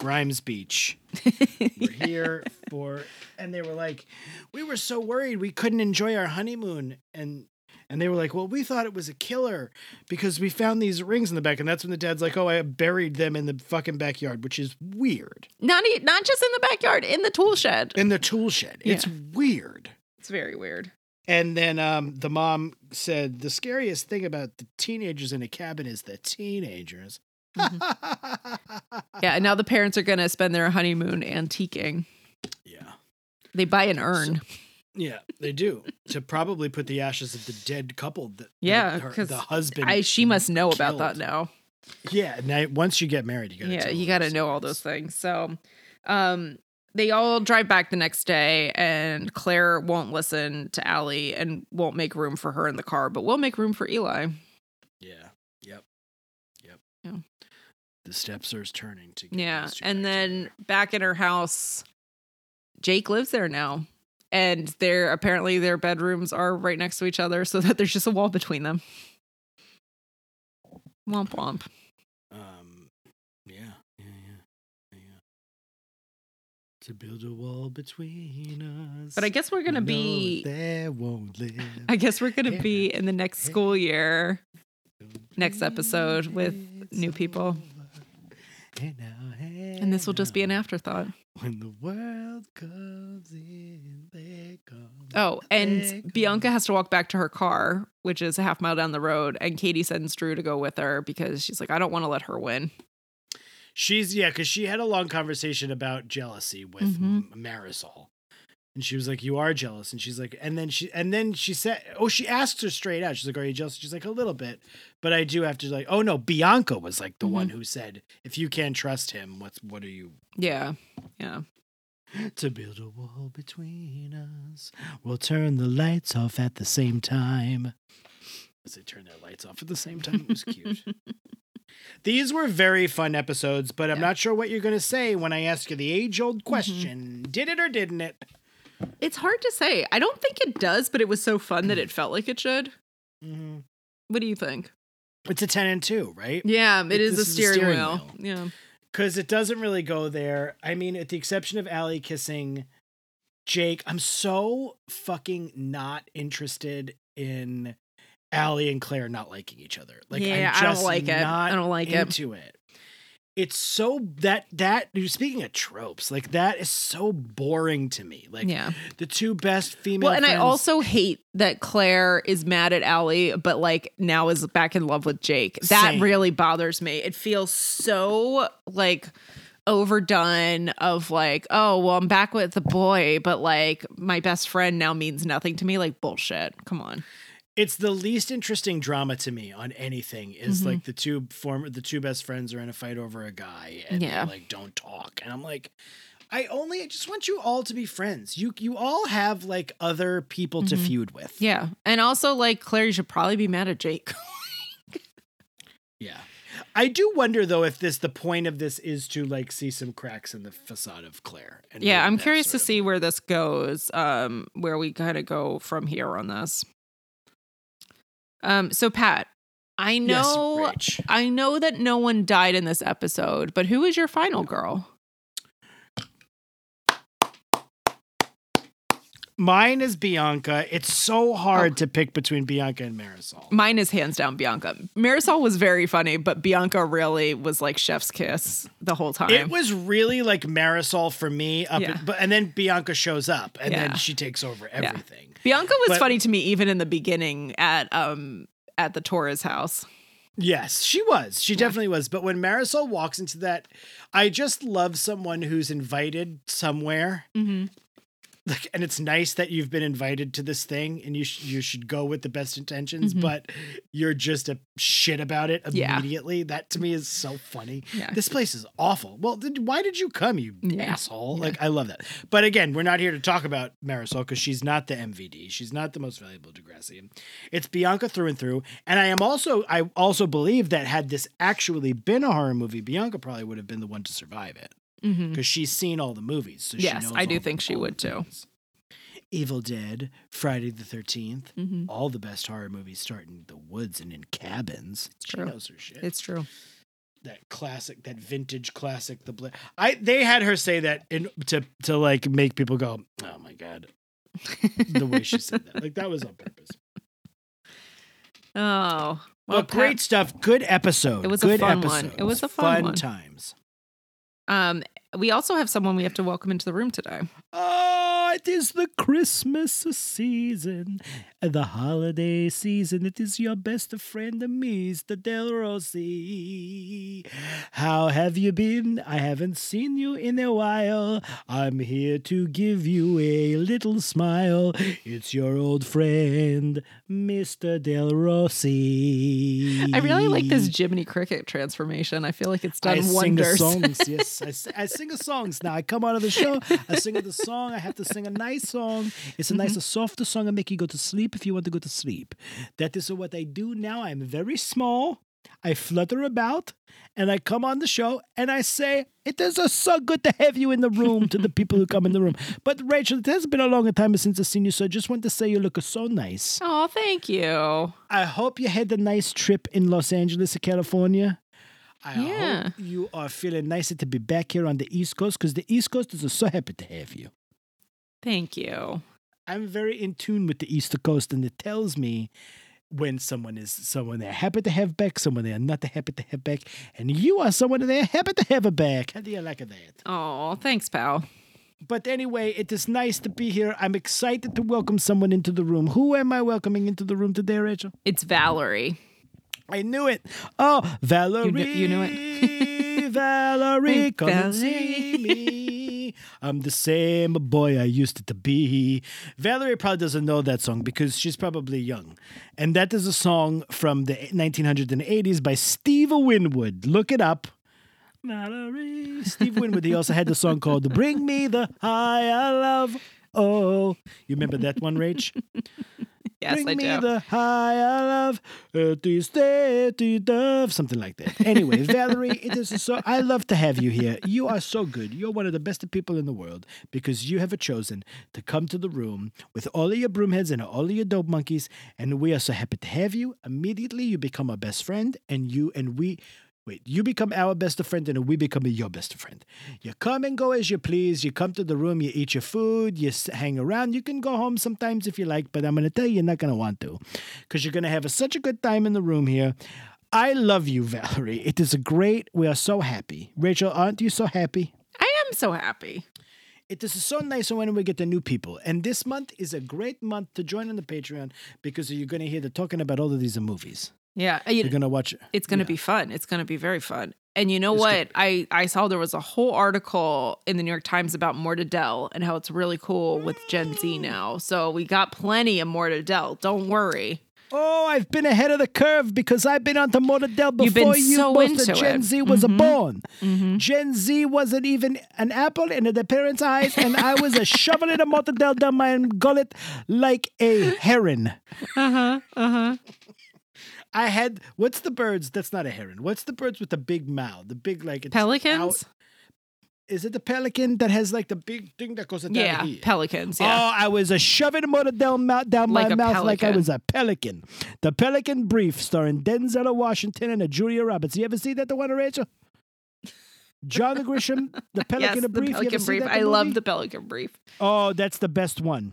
Speaker 1: Grimes Beech. We're here for, and they were like, we were so worried we couldn't enjoy our honeymoon, and and they were like, well, we thought it was a killer because we found these rings in the back, and that's when the dad's like, oh, I buried them in the fucking backyard, which is weird.
Speaker 2: Not, not just in the backyard, in the tool shed.
Speaker 1: In the tool shed, it's weird.
Speaker 2: It's very weird.
Speaker 1: And then um, the mom said, the scariest thing about the teenagers in a cabin is the teenagers.
Speaker 2: Yeah. And now the parents are going to spend their honeymoon antiquing.
Speaker 1: yeah.
Speaker 2: They buy an urn.
Speaker 1: Yeah, they do to probably put the ashes of the dead couple. That
Speaker 2: Yeah, 'cause
Speaker 1: the husband.
Speaker 2: I, she must know about that now.
Speaker 1: Yeah, now once you get married, you got.
Speaker 2: yeah you got to know all those things so um they all drive back the next day and claire won't listen to Allie and won't make room for her in the car but will make room for eli
Speaker 1: Yeah. Yep. Yep.
Speaker 2: Yeah.
Speaker 1: The steps are turning to. get
Speaker 2: yeah and then back in her house jake lives there now and their apparently their bedrooms are right next to each other so that there's just a wall between them womp womp.
Speaker 1: Um. Yeah. Yeah. Yeah. Yeah. To build a wall between us.
Speaker 2: but i guess we're gonna be
Speaker 1: There won't live.
Speaker 2: i guess we're gonna be in the next school year next episode with new people. and this will just be an afterthought
Speaker 1: When the world comes in, there comes.
Speaker 2: Oh, and
Speaker 1: comes-
Speaker 2: Bianca has to walk back to her car, which is a half mile down the road. And Katie sends Drew to go with her because she's like, I don't want to let her win.
Speaker 1: She's yeah, because she had a long conversation about jealousy with
Speaker 2: Mhm.
Speaker 1: Marisol, and she was like, "You are jealous," and she's like, and then she and then she said, "Oh, she asked her straight out. She's like, "Are you jealous?" She's like, "A little bit, but I do have to like." Oh no, Bianca was like the one mm-hmm. who said, "If you can't trust him, what's what are you
Speaker 2: Yeah. Yeah.
Speaker 1: to build a wall between us? We'll turn the lights off at the same time." As they turn their lights off at the same time, it was cute. These were very fun episodes, but I'm
Speaker 2: Yeah.
Speaker 1: not sure what you're going to say when I ask you the age old mm-hmm. question Did it or didn't it?
Speaker 2: It's hard to say. I don't think it does, but it was so fun that it felt like it should.
Speaker 1: Mm-hmm.
Speaker 2: What do you think?
Speaker 1: It's a 10 and 2, right?
Speaker 2: Yeah, it
Speaker 1: It-
Speaker 2: is a
Speaker 1: this is a
Speaker 2: steering,
Speaker 1: steering
Speaker 2: wheel.
Speaker 1: wheel.
Speaker 2: Yeah.
Speaker 1: Because it doesn't really go there. I mean, at the exception of Allie kissing Jake. I'm so fucking not interested in Allie and Claire not liking each other. Like,
Speaker 2: Yeah,
Speaker 1: I'm
Speaker 2: I don't
Speaker 1: just
Speaker 2: like it. I don't like it.
Speaker 1: into it. It's so that that speaking of tropes, like that is so boring to me. Like
Speaker 2: Yeah.
Speaker 1: the two best female.
Speaker 2: Well, and I also hate that Claire is mad at Allie, but like now is back in love with Jake. That
Speaker 1: Same.
Speaker 2: really bothers me. It feels so like overdone of like, oh, well, I'm back with the boy, but like my best friend now means nothing to me. Like bullshit. Come on.
Speaker 1: It's the least interesting drama to me on anything is
Speaker 2: Mhm.
Speaker 1: like the two former the two best friends are in a fight over a guy and
Speaker 2: Yeah.
Speaker 1: like don't talk and i'm like i only I just want you all to be friends you you all have like other people to
Speaker 2: Mhm.
Speaker 1: feud with
Speaker 2: Yeah. And also like Claire, you should probably be mad at Jake.
Speaker 1: yeah i do wonder though if this the point of this is to like see some cracks in the facade of claire and
Speaker 2: yeah, I'm curious to see where this goes, um, where we kind of go from here on this. Um, so Pat, I know
Speaker 1: Rach.
Speaker 2: I know that no one died in this episode, but who is your final girl?
Speaker 1: Mine is bianca it's so hard
Speaker 2: Oh.
Speaker 1: to pick between bianca and marisol
Speaker 2: Mine is hands down Bianca. Marisol was very funny, but Bianca really was like chef's kiss the whole time.
Speaker 1: It was really like Marisol for me, up
Speaker 2: Yeah.
Speaker 1: but and then Bianca shows up, and
Speaker 2: Yeah.
Speaker 1: then she takes over everything.
Speaker 2: Bianca was
Speaker 1: but-
Speaker 2: funny to me even in the beginning at um at the Torres house.
Speaker 1: Yes, she was. She definitely was. But when Marisol walks into that, I just love someone who's invited somewhere.
Speaker 2: Mm-hmm.
Speaker 1: Like, and it's nice that you've been invited to this thing, and you sh- you should go with the best intentions,
Speaker 2: Mhm.
Speaker 1: but you're just a shit about it
Speaker 2: Yeah.
Speaker 1: immediately. That to me is so funny.
Speaker 2: Yeah.
Speaker 1: This place is awful. Well, why did you come, you
Speaker 2: Yeah.
Speaker 1: asshole?
Speaker 2: Yeah.
Speaker 1: Like, I love that. But again, we're not here to talk about Marisol because she's not the MVD. She's not the most valuable Degrassi. It's Bianca through and through. And I am also, I also believe that had this actually been a horror movie, Bianca probably would have been the one to survive it
Speaker 2: Mm-hmm.
Speaker 1: because she's seen all the movies. So she
Speaker 2: Yes, I do
Speaker 1: the-
Speaker 2: think she would too.
Speaker 1: movies. Evil Dead, Friday the 13th,
Speaker 2: Mm-hmm.
Speaker 1: all the best horror movies start in the woods and in cabins. She
Speaker 2: true.
Speaker 1: knows her shit
Speaker 2: It's true.
Speaker 1: that classic, that vintage classic. The bla- I they had her say that in to to like make people go, oh my god, the way she said that, like that was on purpose.
Speaker 2: Oh,
Speaker 1: Well, great stuff. Good episode.
Speaker 2: It was a
Speaker 1: Good
Speaker 2: fun one. It was a fun one.
Speaker 1: times.
Speaker 2: Um, we also have someone we have to welcome into the room today.
Speaker 1: Oh, it is the Christmas season, and the holiday season. It is your best friend, Mr. Del Rossi. How have you been? I haven't seen you in a while. I'm here to give you a little smile. It's your old friend, Mr. Del Rossi.
Speaker 2: I really like this Jiminy Cricket transformation. I feel like it's done
Speaker 1: I
Speaker 2: wonders.
Speaker 1: sing the songs. Yes, I, I sing the songs. Now I come out of the show. I sing the song. I have to sing a nice song. It's a nice, a softer song. I make you go to sleep if you want to go to sleep. That is what I do now. I'm very small. I flutter about, and I come on the show and I say, "It is uh, so good to have you in the room." To the people who come in the room. But Rachel, it has been a long time since I've seen you, so I just want to say you look so nice.
Speaker 2: oh, thank you.
Speaker 1: I hope you had a nice trip in Los Angeles, California. I
Speaker 2: Yeah.
Speaker 1: hope you are feeling nicer to be back here on the East Coast because the East Coast is so happy to have you.
Speaker 2: Thank you.
Speaker 1: I'm very in tune with the East Coast, and it tells me when someone is someone they're happy to have back, someone they are not happy to have back, and you are someone that they're happy to have back. How do you like that?
Speaker 2: Oh, thanks, pal.
Speaker 1: But anyway, it is nice to be here. I'm excited to welcome someone into the room. Who am I welcoming into the room today, Rachel?
Speaker 2: It's Valerie.
Speaker 1: I knew it. Oh, Valerie.
Speaker 2: knew- you knew it.
Speaker 1: Valerie, come and see me. I'm the same boy I used to be. Valerie probably doesn't know that song because she's probably young. And that is a song from the 1980s by Steve Winwood. Look it up. Valerie. Steve Winwood. He also had the song called Bring Me the Higher Love. Oh, you remember that one, Rach?
Speaker 2: Yes,
Speaker 1: Bring
Speaker 2: I
Speaker 1: me
Speaker 2: do.
Speaker 1: the higher love, steady dove, something like that. Anyway, Valerie, it is so. I love to have you here. You are so good. You're one of the best people in the world because you have chosen to come to the room with all of your broomheads and all of your dope monkeys, and we are so happy to have you. Immediately, you become our best friend, and you and we. Wait, you become our best friend and we become your best friend. You come and go as you please. You come to the room, you eat your food, you hang around. You can go home sometimes if you like, but I'm going to tell you, you're not going to want to because you're going to have a, such a good time in the room here. I love you, Valerie. It is a great, we are so happy. Rachel, aren't you so happy?
Speaker 2: I am so happy.
Speaker 1: It is so nice when we get the new people. And this month is a great month to join on the Patreon because you're going to hear the talking about all of these movies.
Speaker 2: Yeah.
Speaker 1: You're going to watch. It.
Speaker 2: It's going to
Speaker 1: yeah.
Speaker 2: be fun. It's going to be very fun. And you know
Speaker 1: It's
Speaker 2: what? I I saw there was a whole article in the New York Times about Mortadell and how it's really cool with Gen Z now. So we got plenty of Mortadell. Don't worry.
Speaker 1: Oh, I've been ahead of the curve because I've been onto Mortadell
Speaker 2: You've been
Speaker 1: before you.
Speaker 2: so
Speaker 1: most of Gen
Speaker 2: it.
Speaker 1: Z was
Speaker 2: Mhm.
Speaker 1: born.
Speaker 2: Mm-hmm.
Speaker 1: Gen Z wasn't even an apple in the parents' eyes, and I was a shoveling a Mortadell down my gullet like a heron.
Speaker 2: Uh huh. Uh huh.
Speaker 1: I had what's the birds? That's not a heron. What's the birds with the big mouth? The big like it's
Speaker 2: Pelicans.
Speaker 1: out- Is it the pelican that has like the big thing that goes down
Speaker 2: Yeah,
Speaker 1: here?
Speaker 2: pelicans.
Speaker 1: Oh,
Speaker 2: Yeah.
Speaker 1: I was a shoving Mortadell mouth down
Speaker 2: Like
Speaker 1: my mouth like I was a pelican. The Pelican Brief, starring Denzel Washington and a Julia Roberts. You ever see that, the one, Rachel? John Grisham, the Pelican
Speaker 2: yes, the
Speaker 1: Brief. Ever
Speaker 2: Pelican Brief.
Speaker 1: that,
Speaker 2: I
Speaker 1: the
Speaker 2: love the Pelican Brief.
Speaker 1: Oh, that's the best one.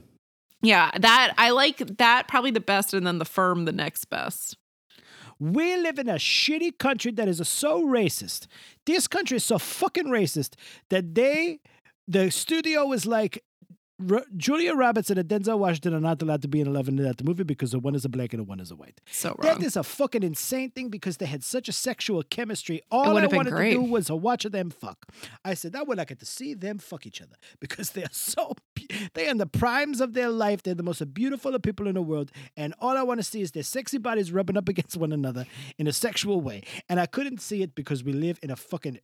Speaker 2: Yeah, that I like that probably the best, and then the firm the next best.
Speaker 1: We live in a shitty country that is so racist. This country is so fucking racist that they, the studio was like, R- Julia Roberts and Denzel Washington are not allowed to be in love in that movie because the one is a black and the one is a white.
Speaker 2: So wrong.
Speaker 1: That is a fucking insane thing because they had such a sexual chemistry. All I
Speaker 2: would have been
Speaker 1: wanted
Speaker 2: great.
Speaker 1: to do was to watch them fuck. I said that would get to see them fuck each other because they are so they are in the primes of their life. They're the most beautiful of people in the world, and all I want to see is their sexy bodies rubbing up against one another in a sexual way. And I couldn't see it because we live in a fucking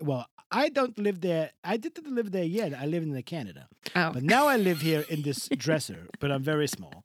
Speaker 1: well. I don't live there. I didn't live there yet. I live in Canada.
Speaker 2: oh,
Speaker 1: But now I live here in this dresser, but I'm very small.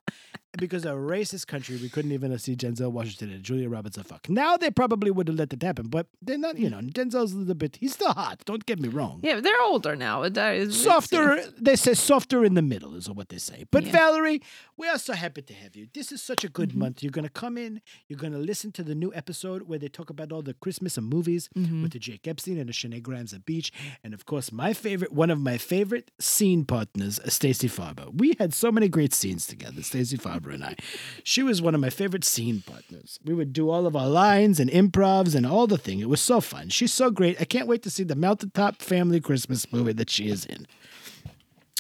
Speaker 1: Because a racist country, we couldn't even see Denzel Washington and Julia Roberts a fuck. Now they probably would have let that happen, but they're not, you know, Denzel's a little bit, he's still hot, don't get me wrong.
Speaker 2: yeah, they're older now. It- that is- it's, you
Speaker 1: Softer, they say softer in the middle is what they say. But
Speaker 2: Yeah.
Speaker 1: Valerie, we are so happy to have you. This is such a good
Speaker 2: Mm-hmm.
Speaker 1: month. You're going to come in, you're going to listen to the new episode where they talk about all the Christmas and movies
Speaker 2: Mm-hmm.
Speaker 1: with the Jake Epstein and the Shenae Grimes at Beech. And of course, my favorite, one of my favorite scene partners, Stacey Farber. We had so many great scenes together, Stacey Farber and I. She was one of my favorite scene partners. We would do all of our lines and improvs and all the thing. It was so fun. She's so great. I can't wait to see the Mountaintop Family Christmas movie that she is in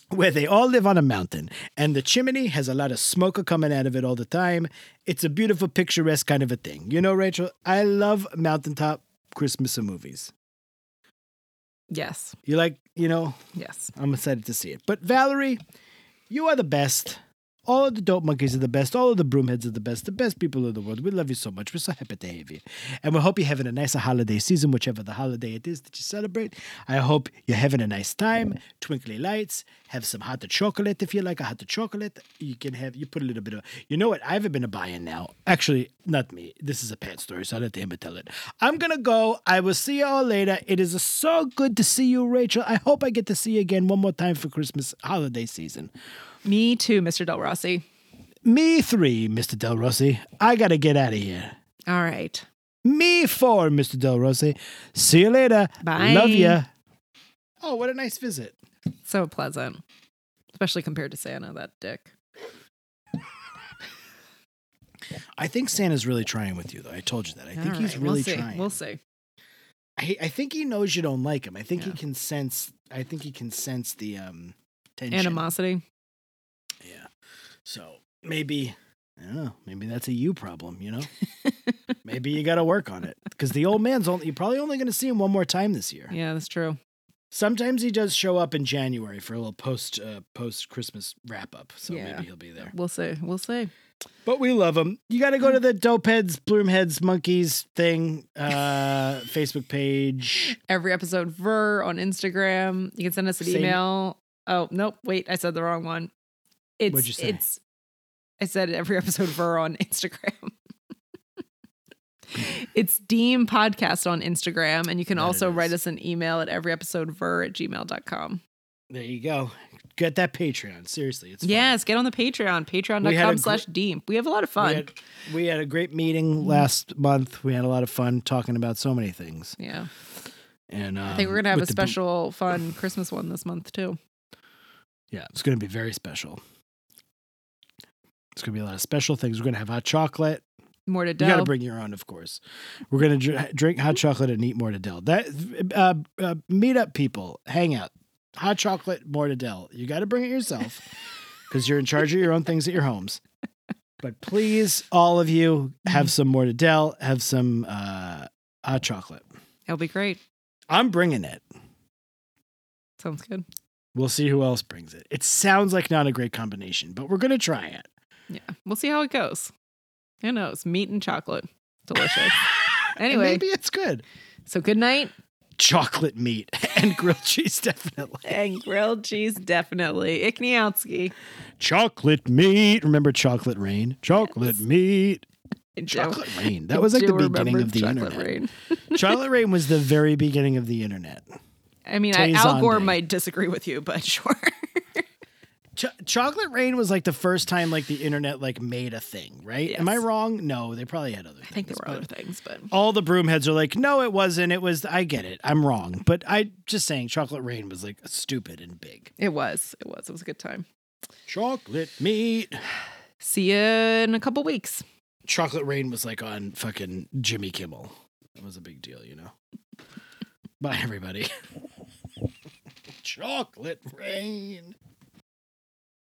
Speaker 1: where they all live on a mountain and the chimney has a lot of smoke coming out of it all the time. It's a beautiful, picturesque kind of a thing. You know, Rachel, I love mountaintop Christmas movies.
Speaker 2: Yes,
Speaker 1: You like, you know,
Speaker 2: yes.
Speaker 1: I'm excited to see it. But Valerie, you are the best. All of the dope monkeys are the best. All of the broomheads are the best. The best people in the world. We love you so much. We're so happy to have you. And we hope you're having a nice holiday season, whichever the holiday it is that you celebrate. I hope you're having a nice time. Twinkly lights. Have some hot chocolate if you like a hot chocolate. You can have, you put a little bit of, you know what? I haven't been a buying now. Actually, not me. This is a pet story, so I'll let him tell it. I'm going to go. I will see you all later. It is so good to see you, Rachel. I hope I get to see you again one more time for Christmas holiday season.
Speaker 2: Me too, Mr. Del Rossi.
Speaker 1: Me three, Mr. Del Rossi. I gotta get out of here.
Speaker 2: All right.
Speaker 1: Me four, Mr. Del Rossi. See you later.
Speaker 2: Bye.
Speaker 1: Love ya. Oh, what a nice visit.
Speaker 2: So pleasant, especially compared to Santa, that dick.
Speaker 1: I think Santa's really trying with you, though. I told you that. I think
Speaker 2: All
Speaker 1: he's
Speaker 2: right,
Speaker 1: really
Speaker 2: we'll see.
Speaker 1: trying.
Speaker 2: We'll see.
Speaker 1: I, I think he knows you don't like him. I think he
Speaker 2: Yeah.
Speaker 1: can sense. I think he can sense the um tension.
Speaker 2: Animosity.
Speaker 1: So maybe I don't know. Maybe that's a you problem. You know. maybe you got to work on it because the old man's only. You're probably only going to see him one more time this year.
Speaker 2: Yeah, that's true.
Speaker 1: Sometimes he does show up in January for a little post uh, post Christmas wrap up. So
Speaker 2: Yeah.
Speaker 1: maybe he'll be there.
Speaker 2: We'll see. We'll see.
Speaker 1: But we love him. You got to go to the Dope Heads, Broomheads, Monkeys thing uh, Facebook page.
Speaker 2: Every episode ver on Instagram. You can send us an
Speaker 1: Same-
Speaker 2: email. Oh nope, wait, I said the wrong one. It's
Speaker 1: What'd you say?
Speaker 2: it's I said every episode ver on Instagram. it's Deem Podcast on Instagram, and you can
Speaker 1: That
Speaker 2: also write us an email at every episode ver at gmail.com.
Speaker 1: There you go. Get that Patreon. Seriously, it's fun.
Speaker 2: Yes, get on the Patreon,
Speaker 1: We had a
Speaker 2: patreon.com slash deep. We have a lot of fun.
Speaker 1: We had, we had a great meeting last month. We had a lot of fun talking about so many things.
Speaker 2: yeah.
Speaker 1: And um,
Speaker 2: I think we're gonna have a special fun Christmas one this month too.
Speaker 1: Yeah, it's going to be very special. It's going to be a lot of special things. We're going to have hot chocolate.
Speaker 2: More to
Speaker 1: You got to bring your own, of course. We're going to dr- drink hot chocolate and eat mortadell. That uh, uh, meet up, people. Hang out. Hot chocolate, mortadell. You got to bring it yourself because you're in charge of your own things at your homes. But please, all of you, have some mortadell. Have some uh, hot chocolate.
Speaker 2: It'll be great.
Speaker 1: I'm bringing it.
Speaker 2: Sounds good.
Speaker 1: We'll see who else brings it. It sounds like not a great combination, but we're going to try it.
Speaker 2: Yeah. We'll see how it goes. Who knows? Meat and chocolate. Delicious. Anyway.
Speaker 1: maybe it's good.
Speaker 2: so good night.
Speaker 1: Chocolate meat and grilled cheese, definitely.
Speaker 2: And grilled cheese, definitely. Ikniowski.
Speaker 1: Chocolate meat. Remember chocolate rain? Chocolate meat.
Speaker 2: I do-
Speaker 1: Chocolate rain. That was like the beginning of the
Speaker 2: chocolate
Speaker 1: internet.
Speaker 2: rain.
Speaker 1: chocolate rain was the very beginning of the internet.
Speaker 2: I mean, I, Al Gore might disagree with you, but sure.
Speaker 1: Ch- chocolate rain was like the first time like the internet like made a thing, right? Am I wrong? No, they probably had other things.
Speaker 2: I think there were other things, but
Speaker 1: all the broomheads are like, no, it wasn't. It was. I get it. I'm wrong, but I just saying, chocolate rain was like stupid and big.
Speaker 2: it was. It was. It was a good time.
Speaker 1: Chocolate meat.
Speaker 2: See you in a couple weeks.
Speaker 1: Chocolate rain was like on fucking Jimmy Kimmel. It was a big deal, you know. Bye, everybody. chocolate rain.